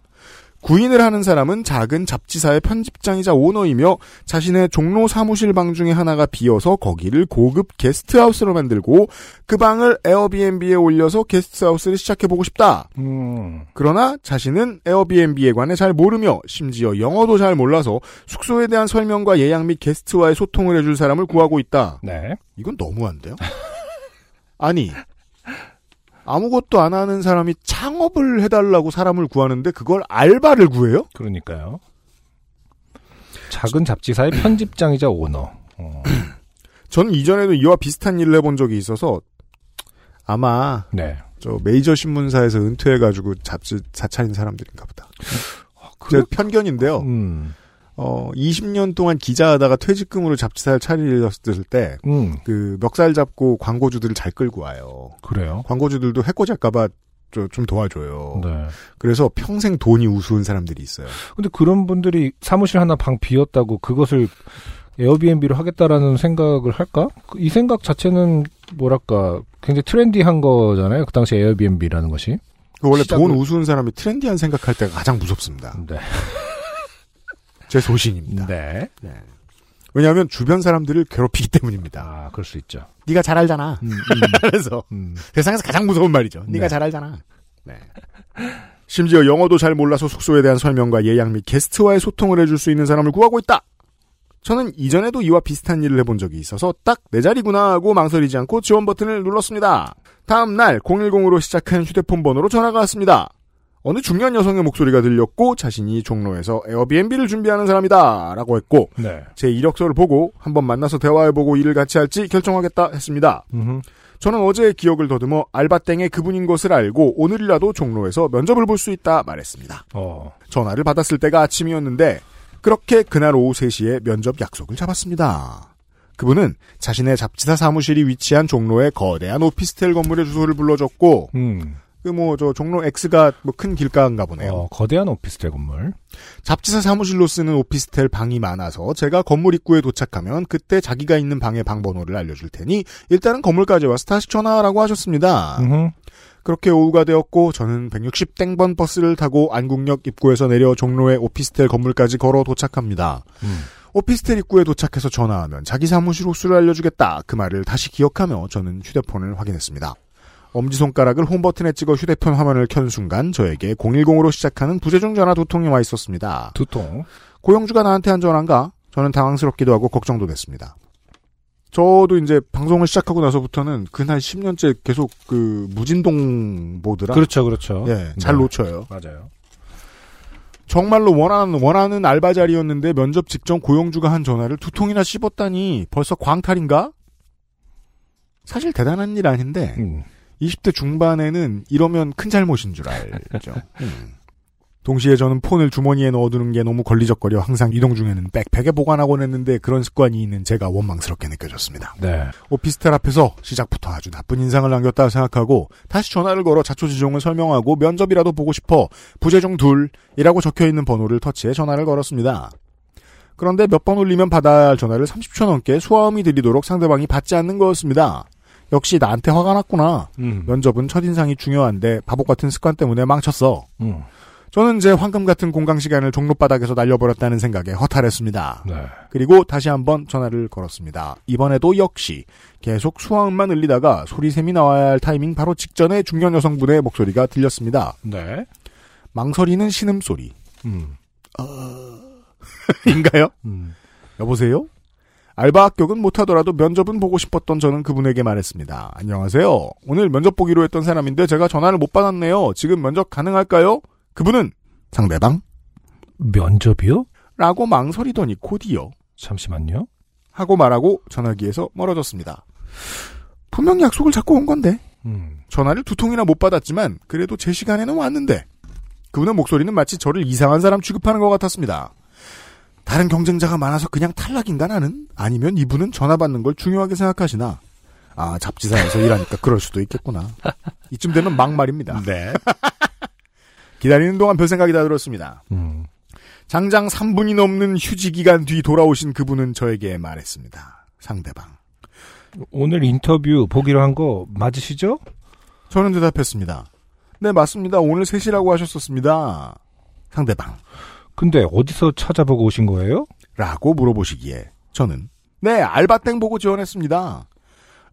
Speaker 1: 구인을 하는 사람은 작은 잡지사의 편집장이자 오너이며 자신의 종로 사무실 방 중에 하나가 비어서 거기를 고급 게스트하우스로 만들고 그 방을 에어비앤비에 올려서 게스트하우스를 시작해보고 싶다.
Speaker 2: 음.
Speaker 1: 그러나 자신은 에어비앤비에 관해 잘 모르며 심지어 영어도 잘 몰라서 숙소에 대한 설명과 예약 및 게스트와의 소통을 해줄 사람을 구하고 있다.
Speaker 2: 네.
Speaker 1: 이건 너무한데요? 아니, 아무것도 안 하는 사람이 창업을 해달라고 사람을 구하는데 그걸 알바를 구해요?
Speaker 2: 그러니까요. 작은 잡지사의 편집장이자 오너. 어.
Speaker 1: 저는 이전에도 이와 비슷한 일을 해본 적이 있어서 아마
Speaker 2: 네.
Speaker 1: 저 메이저 신문사에서 은퇴해가지고 잡지 사차린 사람들인가 보다. 제 편견인데요.
Speaker 2: 음.
Speaker 1: 어, 20년 동안 기자하다가 퇴직금으로 잡지사를 차렸을 때,
Speaker 2: 음.
Speaker 1: 그, 멱살 잡고 광고주들을 잘 끌고 와요.
Speaker 2: 그래요.
Speaker 1: 광고주들도 해코지할까봐 저- 좀 도와줘요.
Speaker 2: 네.
Speaker 1: 그래서 평생 돈이 우스운 사람들이 있어요.
Speaker 2: 근데 그런 분들이 사무실 하나 방 비었다고 그것을 에어비앤비로 하겠다라는 생각을 할까? 그이 생각 자체는 뭐랄까 굉장히 트렌디한 거잖아요. 그 당시 에어비앤비라는 것이.
Speaker 1: 그 원래
Speaker 2: 시작을-
Speaker 1: 돈 우스운 사람이 트렌디한 생각할 때가 가장 무섭습니다.
Speaker 2: 네.
Speaker 1: 제 소신입니다.
Speaker 2: 네.
Speaker 1: 네. 왜냐하면 주변 사람들을 괴롭히기 때문입니다.
Speaker 2: 아, 그럴 수 있죠.
Speaker 1: 네가 잘 알잖아.
Speaker 2: 음,
Speaker 1: 그래서
Speaker 2: 음, 음.
Speaker 1: 세상에서 가장 무서운 말이죠. 네가
Speaker 2: 네.
Speaker 1: 잘 알잖아. 네. 심지어 영어도 잘 몰라서 숙소에 대한 설명과 예약 및 게스트와의 소통을 해줄 수 있는 사람을 구하고 있다. 저는 이전에도 이와 비슷한 일을 해본 적이 있어서 딱 내 자리구나 하고 망설이지 않고 지원 버튼을 눌렀습니다. 다음 날 010으로 시작한 휴대폰 번호로 전화가 왔습니다. 어느 중년 여성의 목소리가 들렸고 자신이 종로에서 에어비앤비를 준비하는 사람이다 라고 했고
Speaker 2: 네.
Speaker 1: 제 이력서를 보고 한번 만나서 대화해보고 일을 같이 할지 결정하겠다 했습니다.
Speaker 2: 음흠.
Speaker 1: 저는 어제의 기억을 더듬어 알바땡의 그분인 것을 알고 오늘이라도 종로에서 면접을 볼 수 있다 말했습니다.
Speaker 2: 어.
Speaker 1: 전화를 받았을 때가 아침이었는데 그렇게 그날 오후 3시에 면접 약속을 잡았습니다. 그분은 자신의 잡지사 사무실이 위치한 종로의 거대한 오피스텔 건물의 주소를 불러줬고
Speaker 2: 음.
Speaker 1: 그 뭐 저 종로 X가 뭐 큰 길가인가 보네요.
Speaker 2: 어, 거대한 오피스텔 건물.
Speaker 1: 잡지사 사무실로 쓰는 오피스텔 방이 많아서 제가 건물 입구에 도착하면 그때 자기가 있는 방의 방 번호를 알려줄 테니 일단은 건물까지 와서 다시 전화하라고 하셨습니다.
Speaker 2: 음흠.
Speaker 1: 그렇게 오후가 되었고 저는 160 땡번 버스를 타고 안국역 입구에서 내려 종로의 오피스텔 건물까지 걸어 도착합니다.
Speaker 2: 음.
Speaker 1: 오피스텔 입구에 도착해서 전화하면 자기 사무실 호수를 알려주겠다. 그 말을 다시 기억하며 저는 휴대폰을 확인했습니다. 엄지손가락을 홈버튼에 찍어 휴대폰 화면을 켠 순간 저에게 010으로 시작하는 부재중 전화 두 통이 와 있었습니다.
Speaker 2: 두 통.
Speaker 1: 고영주가 나한테 한 전화인가? 저는 당황스럽기도 하고 걱정도 됐습니다. 저도 이제 방송을 시작하고 나서부터는 그날 10년째 계속 그 무진동 보드라.
Speaker 2: 그렇죠, 그렇죠.
Speaker 1: 예, 잘
Speaker 2: 네.
Speaker 1: 놓쳐요.
Speaker 2: 맞아요.
Speaker 1: 정말로 원하는 원하는 알바 자리였는데 면접 직전 고영주가 한 전화를 두 통이나 씹었다니 벌써 광탈인가? 사실 대단한 일 아닌데
Speaker 2: 음.
Speaker 1: 20대 중반에는 이러면 큰 잘못인 줄 알죠. 음. 동시에 저는 폰을 주머니에 넣어두는 게 너무 걸리적거려 항상 이동 중에는 백팩에 보관하곤 했는데 그런 습관이 있는 제가 원망스럽게 느껴졌습니다.
Speaker 2: 네.
Speaker 1: 오피스텔 앞에서 시작부터 아주 나쁜 인상을 남겼다 생각하고 다시 전화를 걸어 자초지종을 설명하고 면접이라도 보고 싶어 부재중 둘이라고 적혀있는 번호를 터치해 전화를 걸었습니다. 그런데 몇 번 울리면 받아야 할 전화를 30초 넘게 수화음이 들리도록 상대방이 받지 않는 거였습니다. 역시 나한테 화가 났구나.
Speaker 2: 음.
Speaker 1: 면접은 첫인상이 중요한데 바보 같은 습관 때문에 망쳤어.
Speaker 2: 음.
Speaker 1: 저는 제 황금 같은 공강 시간을 종로바닥에서 날려버렸다는 생각에 허탈했습니다.
Speaker 2: 네.
Speaker 1: 그리고 다시 한번 전화를 걸었습니다. 이번에도 역시 계속 수화음만 울리다가 소리샘이 나와야 할 타이밍 바로 직전에 중년 여성분의 목소리가 들렸습니다.
Speaker 2: 네.
Speaker 1: 망설이는 신음소리.
Speaker 2: 음.
Speaker 1: 인가요?
Speaker 2: 음.
Speaker 1: 여보세요? 알바 합격은 못하더라도 면접은 보고 싶었던 저는 그분에게 말했습니다. 안녕하세요. 오늘 면접 보기로 했던 사람인데 제가 전화를 못 받았네요. 지금 면접 가능할까요? 그분은 상대방?
Speaker 2: 면접이요?
Speaker 1: 라고 망설이더니 곧이요.
Speaker 2: 잠시만요.
Speaker 1: 하고 말하고 전화기에서 멀어졌습니다. 분명 약속을 잡고 온 건데
Speaker 2: 음.
Speaker 1: 전화를 두 통이나 못 받았지만 그래도 제 시간에는 왔는데 그분의 목소리는 마치 저를 이상한 사람 취급하는 것 같았습니다. 다른 경쟁자가 많아서 그냥 탈락인가 나는? 아니면 이분은 전화 받는 걸 중요하게 생각하시나? 아 잡지사에서 일하니까 그럴 수도 있겠구나. 이쯤 되면 막말입니다.
Speaker 2: 네.
Speaker 1: 기다리는 동안 별 생각이 다 들었습니다.
Speaker 2: 음.
Speaker 1: 장장 3분이 넘는 휴지 기간 뒤 돌아오신 그분은 저에게 말했습니다. 상대방.
Speaker 2: 오늘 인터뷰 보기로 한 거 맞으시죠?
Speaker 1: 저는 대답했습니다. 네, 맞습니다. 오늘 3시라고 하셨었습니다. 상대방.
Speaker 2: 근데 어디서 찾아보고 오신 거예요?
Speaker 1: 라고 물어보시기에 저는 네, 알바땡 보고 지원했습니다.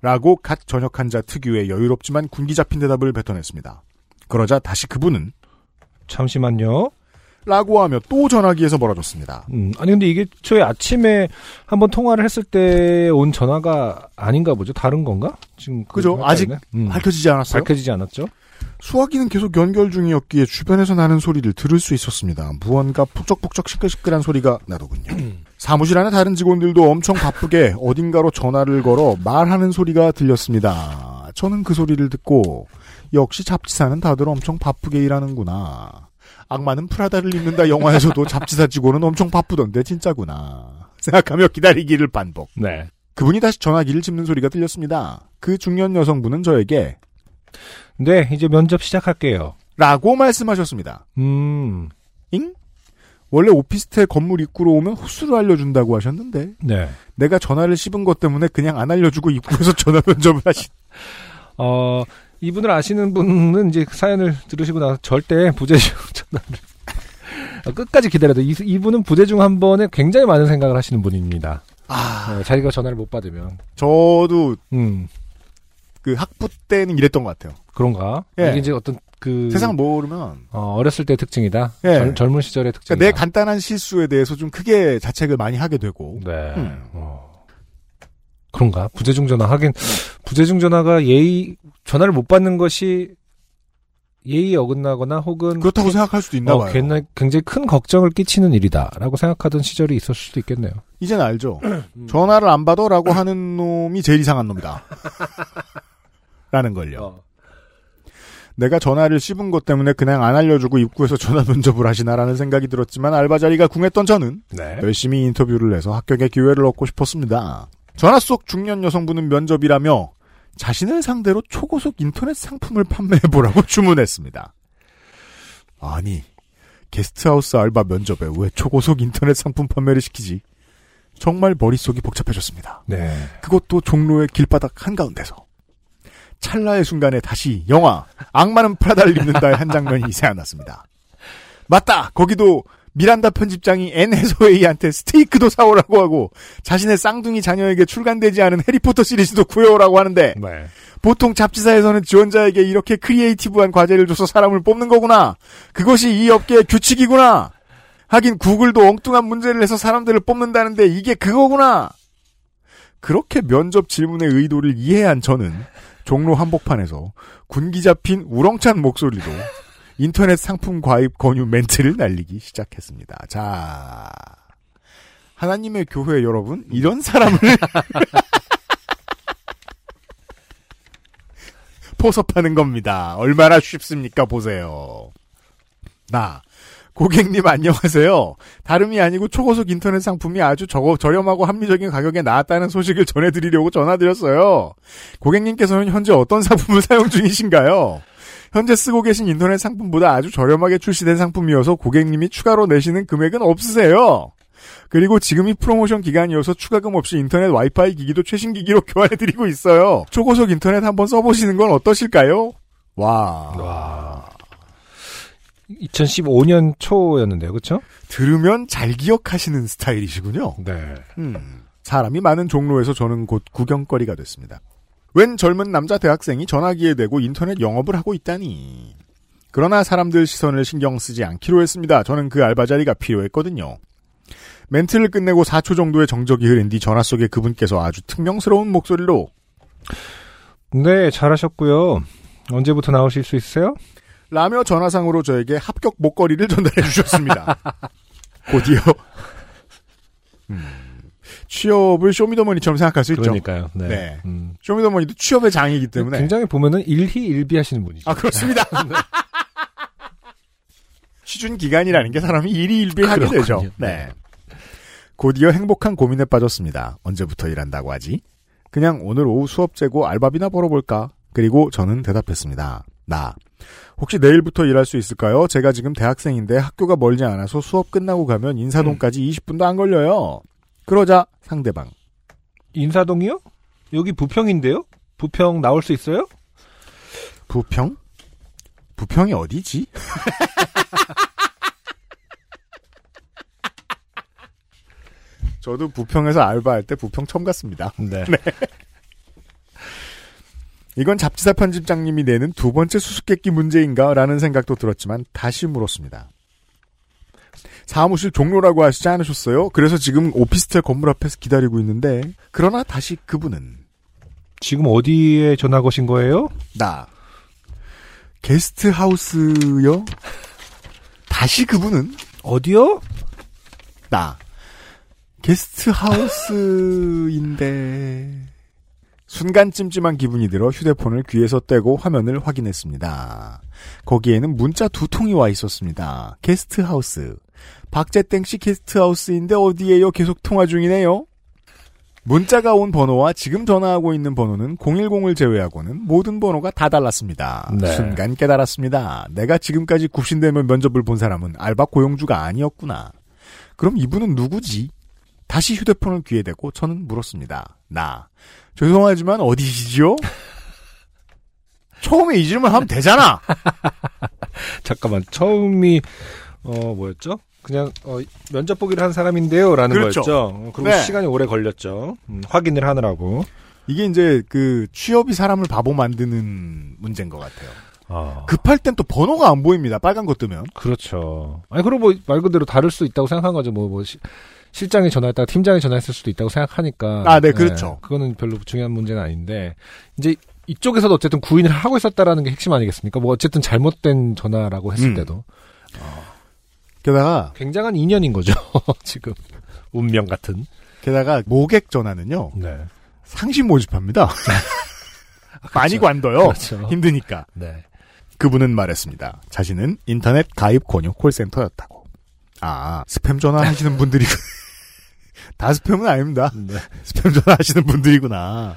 Speaker 1: 라고 갓 전역한 자 특유의 여유롭지만 군기 잡힌 대답을 뱉어냈습니다. 그러자 다시 그분은
Speaker 2: 잠시만요.
Speaker 1: 라고 하며 또 전화기에서 멀어졌습니다.
Speaker 2: 음, 아니 근데 이게 저희 아침에 한번 통화를 했을 때 온 전화가 아닌가 보죠. 다른 건가? 지금 그
Speaker 1: 그죠? 아직
Speaker 2: 음.
Speaker 1: 밝혀지지 않았어요?
Speaker 2: 밝혀지지 않았죠?
Speaker 1: 수화기는 계속 연결 중이었기에 주변에서 나는 소리를 들을 수 있었습니다. 무언가 푹적푹적 시끌시끌한 소리가 나더군요. 사무실 안에 다른 직원들도 엄청 바쁘게 어딘가로 전화를 걸어 말하는 소리가 들렸습니다. 저는 그 소리를 듣고 역시 잡지사는 다들 엄청 바쁘게 일하는구나. 악마는 프라다를 입는다 영화에서도 잡지사 직원은 엄청 바쁘던데 진짜구나. 생각하며 기다리기를 반복.
Speaker 2: 네.
Speaker 1: 그분이 다시 전화기를 짚는 소리가 들렸습니다. 그 중년 여성분은 저에게
Speaker 2: 네, 이제 면접 시작할게요.
Speaker 1: 라고 말씀하셨습니다.
Speaker 2: 음,
Speaker 1: 잉? 원래 오피스텔 건물 입구로 오면 호수를 알려준다고 하셨는데
Speaker 2: 네.
Speaker 1: 내가 전화를 씹은 것 때문에 그냥 안 알려주고 입구에서 전화 면접을 하신
Speaker 2: 어, 이분을 아시는 분은 이제 사연을 들으시고 나서 절대 부재중 전화를 어, 끝까지 기다려야 돼. 이, 이분은 부재중 한 번에 굉장히 많은 생각을 하시는 분입니다.
Speaker 1: 아
Speaker 2: 어, 자기가 전화를 못 받으면.
Speaker 1: 저도
Speaker 2: 음,
Speaker 1: 그 학부 때는 이랬던 것 같아요.
Speaker 2: 그런가?
Speaker 1: 예.
Speaker 2: 이게 이제 어떤 그
Speaker 1: 세상 모르면
Speaker 2: 어, 어렸을 때 특징이다.
Speaker 1: 예.
Speaker 2: 젊, 젊은 시절의 특징이다.
Speaker 1: 그러니까 내 간단한 실수에 대해서 좀 크게 자책을 많이 하게 되고
Speaker 2: 네.
Speaker 1: 음.
Speaker 2: 어. 그런가? 부재중 전화 하긴 부재중 전화가 예의 전화를 못 받는 것이 예의에 어긋나거나 혹은
Speaker 1: 그렇다고 생각할 수도 있나
Speaker 2: 어,
Speaker 1: 봐요.
Speaker 2: 굉장히, 굉장히 큰 걱정을 끼치는 일이다라고 생각하던 시절이 있었을 수도 있겠네요.
Speaker 1: 이제는 알죠.
Speaker 2: 음.
Speaker 1: 전화를 안 받아라고 하는 놈이 제일 이상한 놈이다. 라는 걸요. 내가 전화를 씹은 것 때문에 그냥 안 알려주고 입구에서 전화 면접을 하시나라는 생각이 들었지만 알바 자리가 궁했던 저는
Speaker 2: 네.
Speaker 1: 열심히 인터뷰를 해서 합격의 기회를 얻고 싶었습니다. 전화 속 중년 여성분은 면접이라며 자신을 상대로 초고속 인터넷 상품을 판매해보라고 주문했습니다. 아니, 게스트하우스 알바 면접에 왜 초고속 인터넷 상품 판매를 시키지? 정말 머릿속이 복잡해졌습니다.
Speaker 2: 네.
Speaker 1: 그것도 종로의 길바닥 한가운데서. 찰나의 순간에 다시 영화 악마는 프라다를 입는다의 한 장면이 생각났습니다. 맞다! 거기도 미란다 편집장이 앤 해서웨이한테 스테이크도 사오라고 하고 자신의 쌍둥이 자녀에게 출간되지 않은 해리포터 시리즈도 구해오라고 하는데
Speaker 2: 네.
Speaker 1: 보통 잡지사에서는 지원자에게 이렇게 creative한 과제를 줘서 사람을 뽑는 거구나. 그것이 이 업계의 규칙이구나. 하긴 구글도 엉뚱한 문제를 내서 사람들을 뽑는다는데 이게 그거구나. 그렇게 면접 질문의 의도를 이해한 저는 종로 한복판에서 군기 잡힌 우렁찬 목소리로 인터넷 상품 과입 권유 멘트를 날리기 시작했습니다. 자, 하나님의 교회 여러분, 이런 사람을 포섭하는 겁니다. 얼마나 쉽습니까? 보세요. 나 고객님 안녕하세요. 다름이 아니고 초고속 인터넷 상품이 아주 저거, 저렴하고 합리적인 가격에 나왔다는 소식을 전해드리려고 전화드렸어요. 고객님께서는 현재 어떤 상품을 사용 중이신가요? 현재 쓰고 계신 인터넷 상품보다 아주 저렴하게 출시된 상품이어서 고객님이 추가로 내시는 금액은 없으세요. 그리고 지금이 프로모션 기간이어서 추가금 없이 인터넷 와이파이 기기도 최신 기기로 교환해드리고 있어요. 초고속 인터넷 한번 써보시는 건 어떠실까요? 와.
Speaker 2: 와. 2015년 초였는데요, 그렇죠?
Speaker 1: 들으면 잘 기억하시는 스타일이시군요.
Speaker 2: 네.
Speaker 1: 음, 사람이 많은 종로에서 저는 곧 구경거리가 됐습니다. 웬 젊은 남자 대학생이 전화기에 대고 인터넷 영업을 하고 있다니. 그러나 사람들 시선을 신경 쓰지 않기로 했습니다. 저는 그 알바 자리가 필요했거든요. 멘트를 끝내고 4초 정도의 정적이 흐른 뒤 전화 속에 그분께서 아주 퉁명스러운 목소리로
Speaker 2: 네, 잘하셨고요. 언제부터 나오실 수 있어요?
Speaker 1: 라며 전화상으로 저에게 합격 목걸이를 전달해 주셨습니다. 곧이어 음, 취업을 쇼미더머니처럼 생각할 수 있죠.
Speaker 2: 그러니까요. 네.
Speaker 1: 네.
Speaker 2: 음.
Speaker 1: 쇼미더머니도 취업의 장이기 때문에
Speaker 2: 굉장히 보면은 일희일비 하시는 분이죠.
Speaker 1: 아 그렇습니다. 취준 기간이라는 게 사람이 일희일비하게 되죠.
Speaker 2: 그렇군요.
Speaker 1: 네. 곧이어 행복한 고민에 빠졌습니다. 언제부터 일한다고 하지? 그냥 오늘 오후 수업 재고 알바비나 벌어볼까? 그리고 저는 대답했습니다. 나. 혹시 내일부터 일할 수 있을까요? 제가 지금 대학생인데 학교가 멀지 않아서 수업 끝나고 가면 인사동까지 20분도 안 걸려요. 그러자 상대방.
Speaker 2: 인사동이요? 여기 부평인데요? 부평 나올 수 있어요?
Speaker 1: 부평? 부평이 어디지? 저도 부평에서 알바할 때 부평 처음 갔습니다.
Speaker 2: 네.
Speaker 1: 이건 잡지사 편집장님이 내는 두 번째 수수께끼 문제인가? 라는 생각도 들었지만 다시 물었습니다. 사무실 종로라고 하시지 않으셨어요? 그래서 지금 오피스텔 건물 앞에서 기다리고 있는데 그러나 다시 그분은
Speaker 2: 지금 어디에 전화 거신 거예요?
Speaker 1: 나 게스트 하우스요? 다시 그분은
Speaker 2: 어디요?
Speaker 1: 나 게스트 하우스인데 순간 찜찜한 기분이 들어 휴대폰을 귀에서 떼고 화면을 확인했습니다. 거기에는 문자 두 통이 와 있었습니다. 게스트하우스 박재땡 씨 게스트하우스인데 어디에요? 계속 통화 중이네요. 문자가 온 번호와 지금 전화하고 있는 번호는 010을 제외하고는 모든 번호가 다 달랐습니다.
Speaker 2: 네.
Speaker 1: 순간 깨달았습니다. 내가 지금까지 굽신대며 면접을 본 사람은 알바 고용주가 아니었구나. 그럼 이분은 누구지? 다시 휴대폰을 귀에 대고 저는 물었습니다. 나. 죄송하지만 어디시지요? 처음에 이 질문 하면 되잖아!
Speaker 2: 잠깐만 처음이 어 뭐였죠? 그냥 어, 면접 보기를 한 사람인데요 라는
Speaker 1: 그렇죠.
Speaker 2: 거였죠. 어, 그리고
Speaker 1: 네.
Speaker 2: 시간이 오래 걸렸죠. 음, 확인을 하느라고.
Speaker 1: 이게 이제 그 취업이 사람을 바보 만드는 문제인 것 같아요.
Speaker 2: 아,
Speaker 1: 급할 땐 또 번호가 안 보입니다. 빨간 거 뜨면.
Speaker 2: 그렇죠. 아니 그리고 뭐말 그대로 다를 수 있다고 생각한 거죠. 뭐 뭐 실장이 전화했다가 팀장이 전화했을 수도 있다고 생각하니까.
Speaker 1: 아, 네, 그렇죠.
Speaker 2: 그거는 별로 중요한 문제는 아닌데 이제 이쪽에서도 어쨌든 구인을 하고 있었다라는 게 핵심 아니겠습니까? 뭐 어쨌든 잘못된 전화라고 했을
Speaker 1: 음.
Speaker 2: 때도
Speaker 1: 게다가
Speaker 2: 굉장한 인연인 거죠. 지금 운명 같은.
Speaker 1: 게다가 모객 전화는요.
Speaker 2: 네.
Speaker 1: 상시 모집합니다. 많이 관둬요.
Speaker 2: 그렇죠.
Speaker 1: 힘드니까.
Speaker 2: 네.
Speaker 1: 그분은 말했습니다. 자신은 인터넷 가입 권유 콜센터였다고. 아, 스팸 전화 하시는 분들이 다 스팸은 아닙니다.
Speaker 2: 네.
Speaker 1: 스팸 전화 하시는 분들이구나.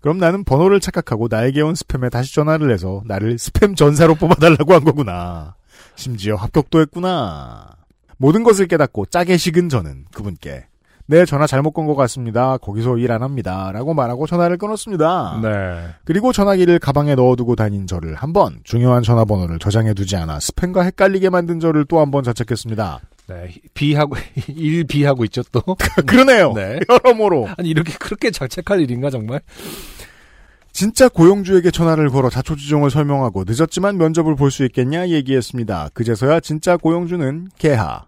Speaker 1: 그럼 나는 번호를 착각하고 나에게 온 스팸에 다시 전화를 해서 나를 스팸 전사로 뽑아달라고 한 거구나. 심지어 합격도 했구나. 모든 것을 깨닫고 짜게 식은 저는 그분께 네, 전화 잘못 건 것 같습니다. 거기서 일 안 합니다. 라고 말하고 전화를 끊었습니다.
Speaker 2: 네.
Speaker 1: 그리고 전화기를 가방에 넣어두고 다닌 저를 한번 중요한 전화번호를 저장해두지 않아 스팸과 헷갈리게 만든 저를 또 한 번 자책했습니다.
Speaker 2: 네. 비하고 일 비하고 있죠 또.
Speaker 1: 그러네요.
Speaker 2: 네.
Speaker 1: 여러모로
Speaker 2: 아니 이렇게 그렇게 자책할 일인가 정말?
Speaker 1: 진짜 고용주에게 전화를 걸어 자초지종을 설명하고 늦었지만 면접을 볼 수 있겠냐 얘기했습니다. 그제서야 진짜 고용주는 개하.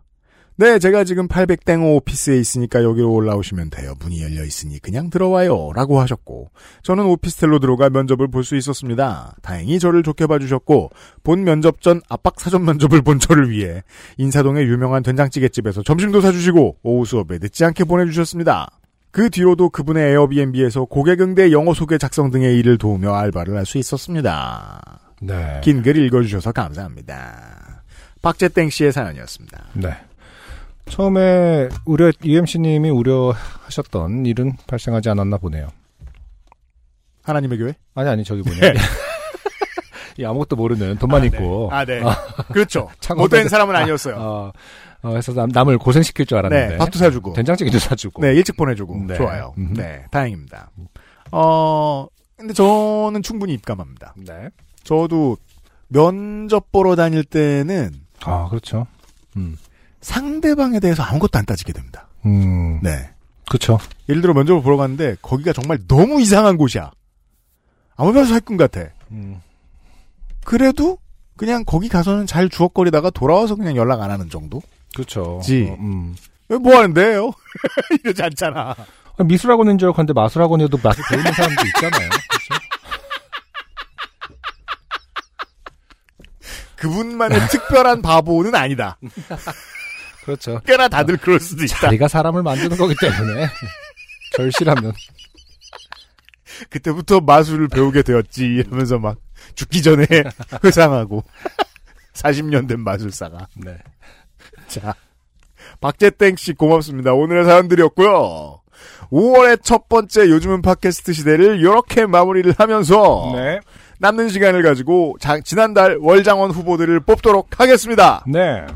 Speaker 1: 네, 제가 지금 800땡 오피스에 있으니까 여기로 올라오시면 돼요. 문이 열려 있으니 그냥 들어와요. 라고 하셨고, 저는 오피스텔로 들어가 면접을 볼 수 있었습니다. 다행히 저를 좋게 봐주셨고, 본 면접 전 압박 사전 면접을 본 저를 위해 인사동의 유명한 된장찌개집에서 점심도 사주시고, 오후 수업에 늦지 않게 보내주셨습니다. 그 뒤로도 그분의 에어비앤비에서 고객 응대 영어 소개 작성 등의 일을 도우며 알바를 할 수 있었습니다.
Speaker 2: 네.
Speaker 1: 긴 글 읽어주셔서 감사합니다. 박재땡 씨의 사연이었습니다.
Speaker 2: 네. 처음에 우려 UMC님이 우려하셨던 일은 발생하지 않았나 보네요.
Speaker 1: 하나님의 교회?
Speaker 2: 아니 아니 저기 뭐냐.
Speaker 1: 네.
Speaker 2: 이 아무것도 모르는 돈만 있고
Speaker 1: 아, 네. 그렇죠.
Speaker 2: 창업에-
Speaker 1: 못된 사람은 아니었어요.
Speaker 2: 어, 어, 해서 남, 남을 고생시킬 줄 알았는데
Speaker 1: 네, 밥도 사주고.
Speaker 2: 된장찌개도 사주고
Speaker 1: 네, 일찍 보내주고.
Speaker 2: 네.
Speaker 1: 좋아요.
Speaker 2: 음.
Speaker 1: 네, 다행입니다. 어, 근데 저는 충분히 입감합니다.
Speaker 2: 네.
Speaker 1: 저도 면접 보러 다닐 때는
Speaker 2: 아 그렇죠. 음,
Speaker 1: 상대방에 대해서 아무것도 안 따지게 됩니다.
Speaker 2: 음,
Speaker 1: 네.
Speaker 2: 그렇죠.
Speaker 1: 예를 들어 면접을 보러 갔는데 거기가 정말 너무 이상한 곳이야. 아무 면서 할꾼 같아.
Speaker 2: 음,
Speaker 1: 그래도 그냥 거기 가서는 잘 주걱거리다가 돌아와서 그냥 연락 안 하는 정도?
Speaker 2: 그렇죠.
Speaker 1: 지.
Speaker 2: 어, 음.
Speaker 1: 뭐 하는데요? 이러지 않잖아.
Speaker 2: 아, 미술학원인 줄 알았는데 마술학원에도 마술 배우는 사람도 있잖아요. 그렇죠?
Speaker 1: 그분만의 특별한 바보는 아니다.
Speaker 2: 그렇죠.
Speaker 1: 꽤나 다들 그럴 수도 있다.
Speaker 2: 자리가 사람을 만드는 거기 때문에 절실하면
Speaker 1: 그때부터 마술을 배우게 되었지 하면서 막 죽기 전에 회상하고 40년 된 마술사가.
Speaker 2: 네.
Speaker 1: 자, 박재땡 씨 고맙습니다. 오늘의 사연들이었고요. 5월의 첫 번째 요즘은 팟캐스트 시대를 이렇게 마무리를 하면서
Speaker 2: 네.
Speaker 1: 남는 시간을 가지고 자- 지난달 월장원 후보들을 뽑도록 하겠습니다.
Speaker 2: 네.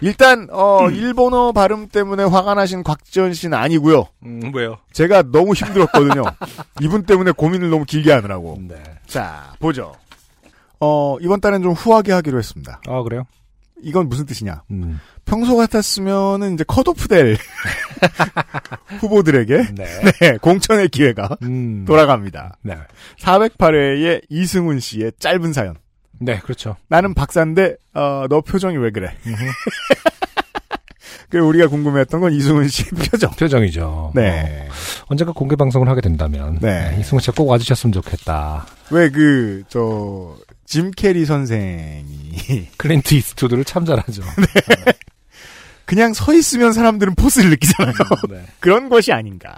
Speaker 1: 일단 어, 일본어 발음 때문에 화가 나신 곽지연 씨는 아니고요.
Speaker 2: 음, 왜요?
Speaker 1: 제가 너무 힘들었거든요. 이분 때문에 고민을 너무 길게 하느라고.
Speaker 2: 네.
Speaker 1: 자, 보죠. 어, 이번 달엔 좀 후하게 하기로 했습니다.
Speaker 2: 아 그래요?
Speaker 1: 이건 무슨 뜻이냐?
Speaker 2: 음.
Speaker 1: 평소 같았으면은 이제 컷오프될 후보들에게
Speaker 2: 네.
Speaker 1: 네, 공천의 기회가
Speaker 2: 음.
Speaker 1: 돌아갑니다.
Speaker 2: 네.
Speaker 1: 408회의 이승훈 씨의 짧은 사연.
Speaker 2: 네, 그렇죠.
Speaker 1: 나는 박사인데 어, 너 표정이 왜 그래? 그 우리가 궁금해했던 건 이승훈 씨의 표정.
Speaker 2: 표정이죠.
Speaker 1: 네.
Speaker 2: 어, 언젠가 공개 방송을 하게 된다면
Speaker 1: 네.
Speaker 2: 네, 이승훈 씨가 꼭 와주셨으면 좋겠다.
Speaker 1: 왜 그 저 짐 캐리 선생이
Speaker 2: 클린트 이스트우드를 참 잘하죠.
Speaker 1: 그냥 서 있으면 사람들은 포스를 느끼잖아요.
Speaker 2: 네.
Speaker 1: 그런 것이 아닌가.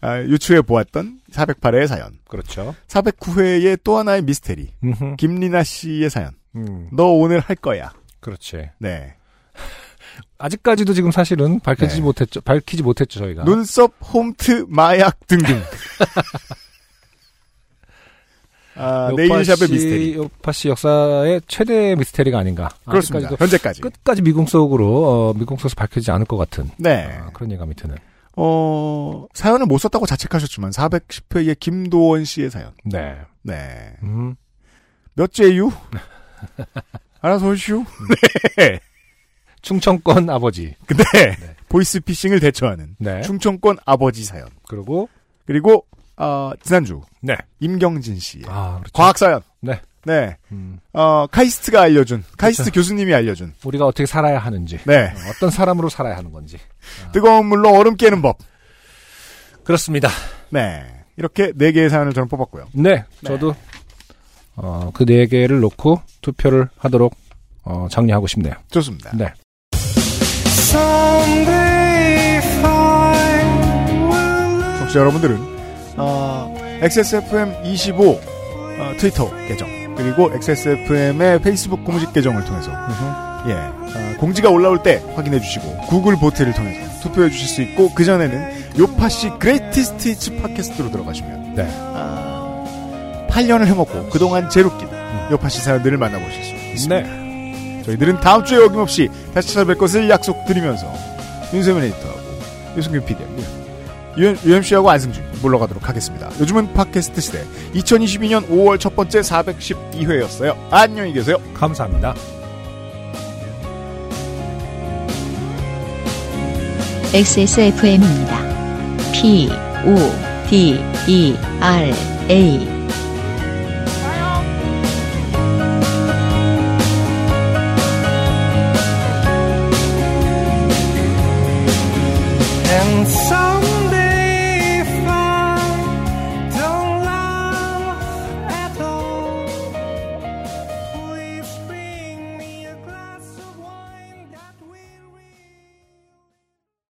Speaker 1: 아, 유추해 보았던 408회의 사연.
Speaker 2: 그렇죠.
Speaker 1: 409회의 또 하나의 미스테리.
Speaker 2: 음흠.
Speaker 1: 김리나 씨의 사연.
Speaker 2: 음,
Speaker 1: 너 오늘 할 거야.
Speaker 2: 그렇지.
Speaker 1: 네.
Speaker 2: 아직까지도 지금 사실은 밝혀지지
Speaker 1: 네.
Speaker 2: 못했죠. 밝히지 못했죠, 저희가.
Speaker 1: 눈썹, 홈트, 마약 등등. 아, 네일샵의 미스테리.
Speaker 2: 요파 씨 역사의 최대 미스테리가 아닌가.
Speaker 1: 그렇습니다.
Speaker 2: 아직까지도
Speaker 1: 현재까지.
Speaker 2: 끝까지 미궁 속으로, 어, 미궁 속에서 밝혀지지 않을 것 같은.
Speaker 1: 네.
Speaker 2: 아, 그런 예감이 드는.
Speaker 1: 어, 사연을 못 썼다고 자책하셨지만 410회의 김도원 씨의 사연.
Speaker 2: 네.
Speaker 1: 네.
Speaker 2: 음,
Speaker 1: 몇째유? 알아서 오시오. 네.
Speaker 2: 충청권 아버지.
Speaker 1: 근데 보이스피싱을 대처하는
Speaker 2: 네.
Speaker 1: 충청권 아버지 사연.
Speaker 2: 그리고,
Speaker 1: 그리고 어, 지난주
Speaker 2: 네.
Speaker 1: 임경진 씨의
Speaker 2: 아, 그렇죠.
Speaker 1: 과학 사연.
Speaker 2: 네.
Speaker 1: 네.
Speaker 2: 음,
Speaker 1: 어, 카이스트가 알려준 카이스트
Speaker 2: 그렇죠.
Speaker 1: 교수님이 알려준
Speaker 2: 우리가 어떻게 살아야 하는지.
Speaker 1: 네.
Speaker 2: 어, 어떤 사람으로 살아야 하는 건지.
Speaker 1: 뜨거운 물로 얼음 깨는 법.
Speaker 2: 그렇습니다.
Speaker 1: 네. 이렇게 네 개의 사연을 저는 뽑았고요.
Speaker 2: 네, 저도 어, 그 네 개를 놓고 투표를 하도록 어, 장려하고 싶네요.
Speaker 1: 좋습니다.
Speaker 2: 네.
Speaker 1: 청취자 여러분들은 어, XSFM 25 어, 트위터 계정 그리고 XSFM의 페이스북 공식 계정을 통해서 예 어, 공지가 올라올 때 확인해 주시고 구글 vote를 통해서 투표해 주실 수 있고 그 전에는 요파시 Greatest Hits 팟캐스트로 들어가시면
Speaker 2: 네.
Speaker 1: 아, 8년을 해먹고 그동안 제루낀 요파시 사연들을 만나보실 수 있습니다.
Speaker 2: 네.
Speaker 1: 저희들은 다음 주에 어김없이 다시 찾아뵐 것을 약속드리면서 윤세민 에디터하고 유승균 PD하고 UMC하고 안승준 물러가도록 하겠습니다. 요즘은 팟캐스트 시대 2022년 5월 첫 번째 412회였어요. 안녕히 계세요.
Speaker 2: 감사합니다.
Speaker 4: XSFM입니다. P, O, D, E, R, A.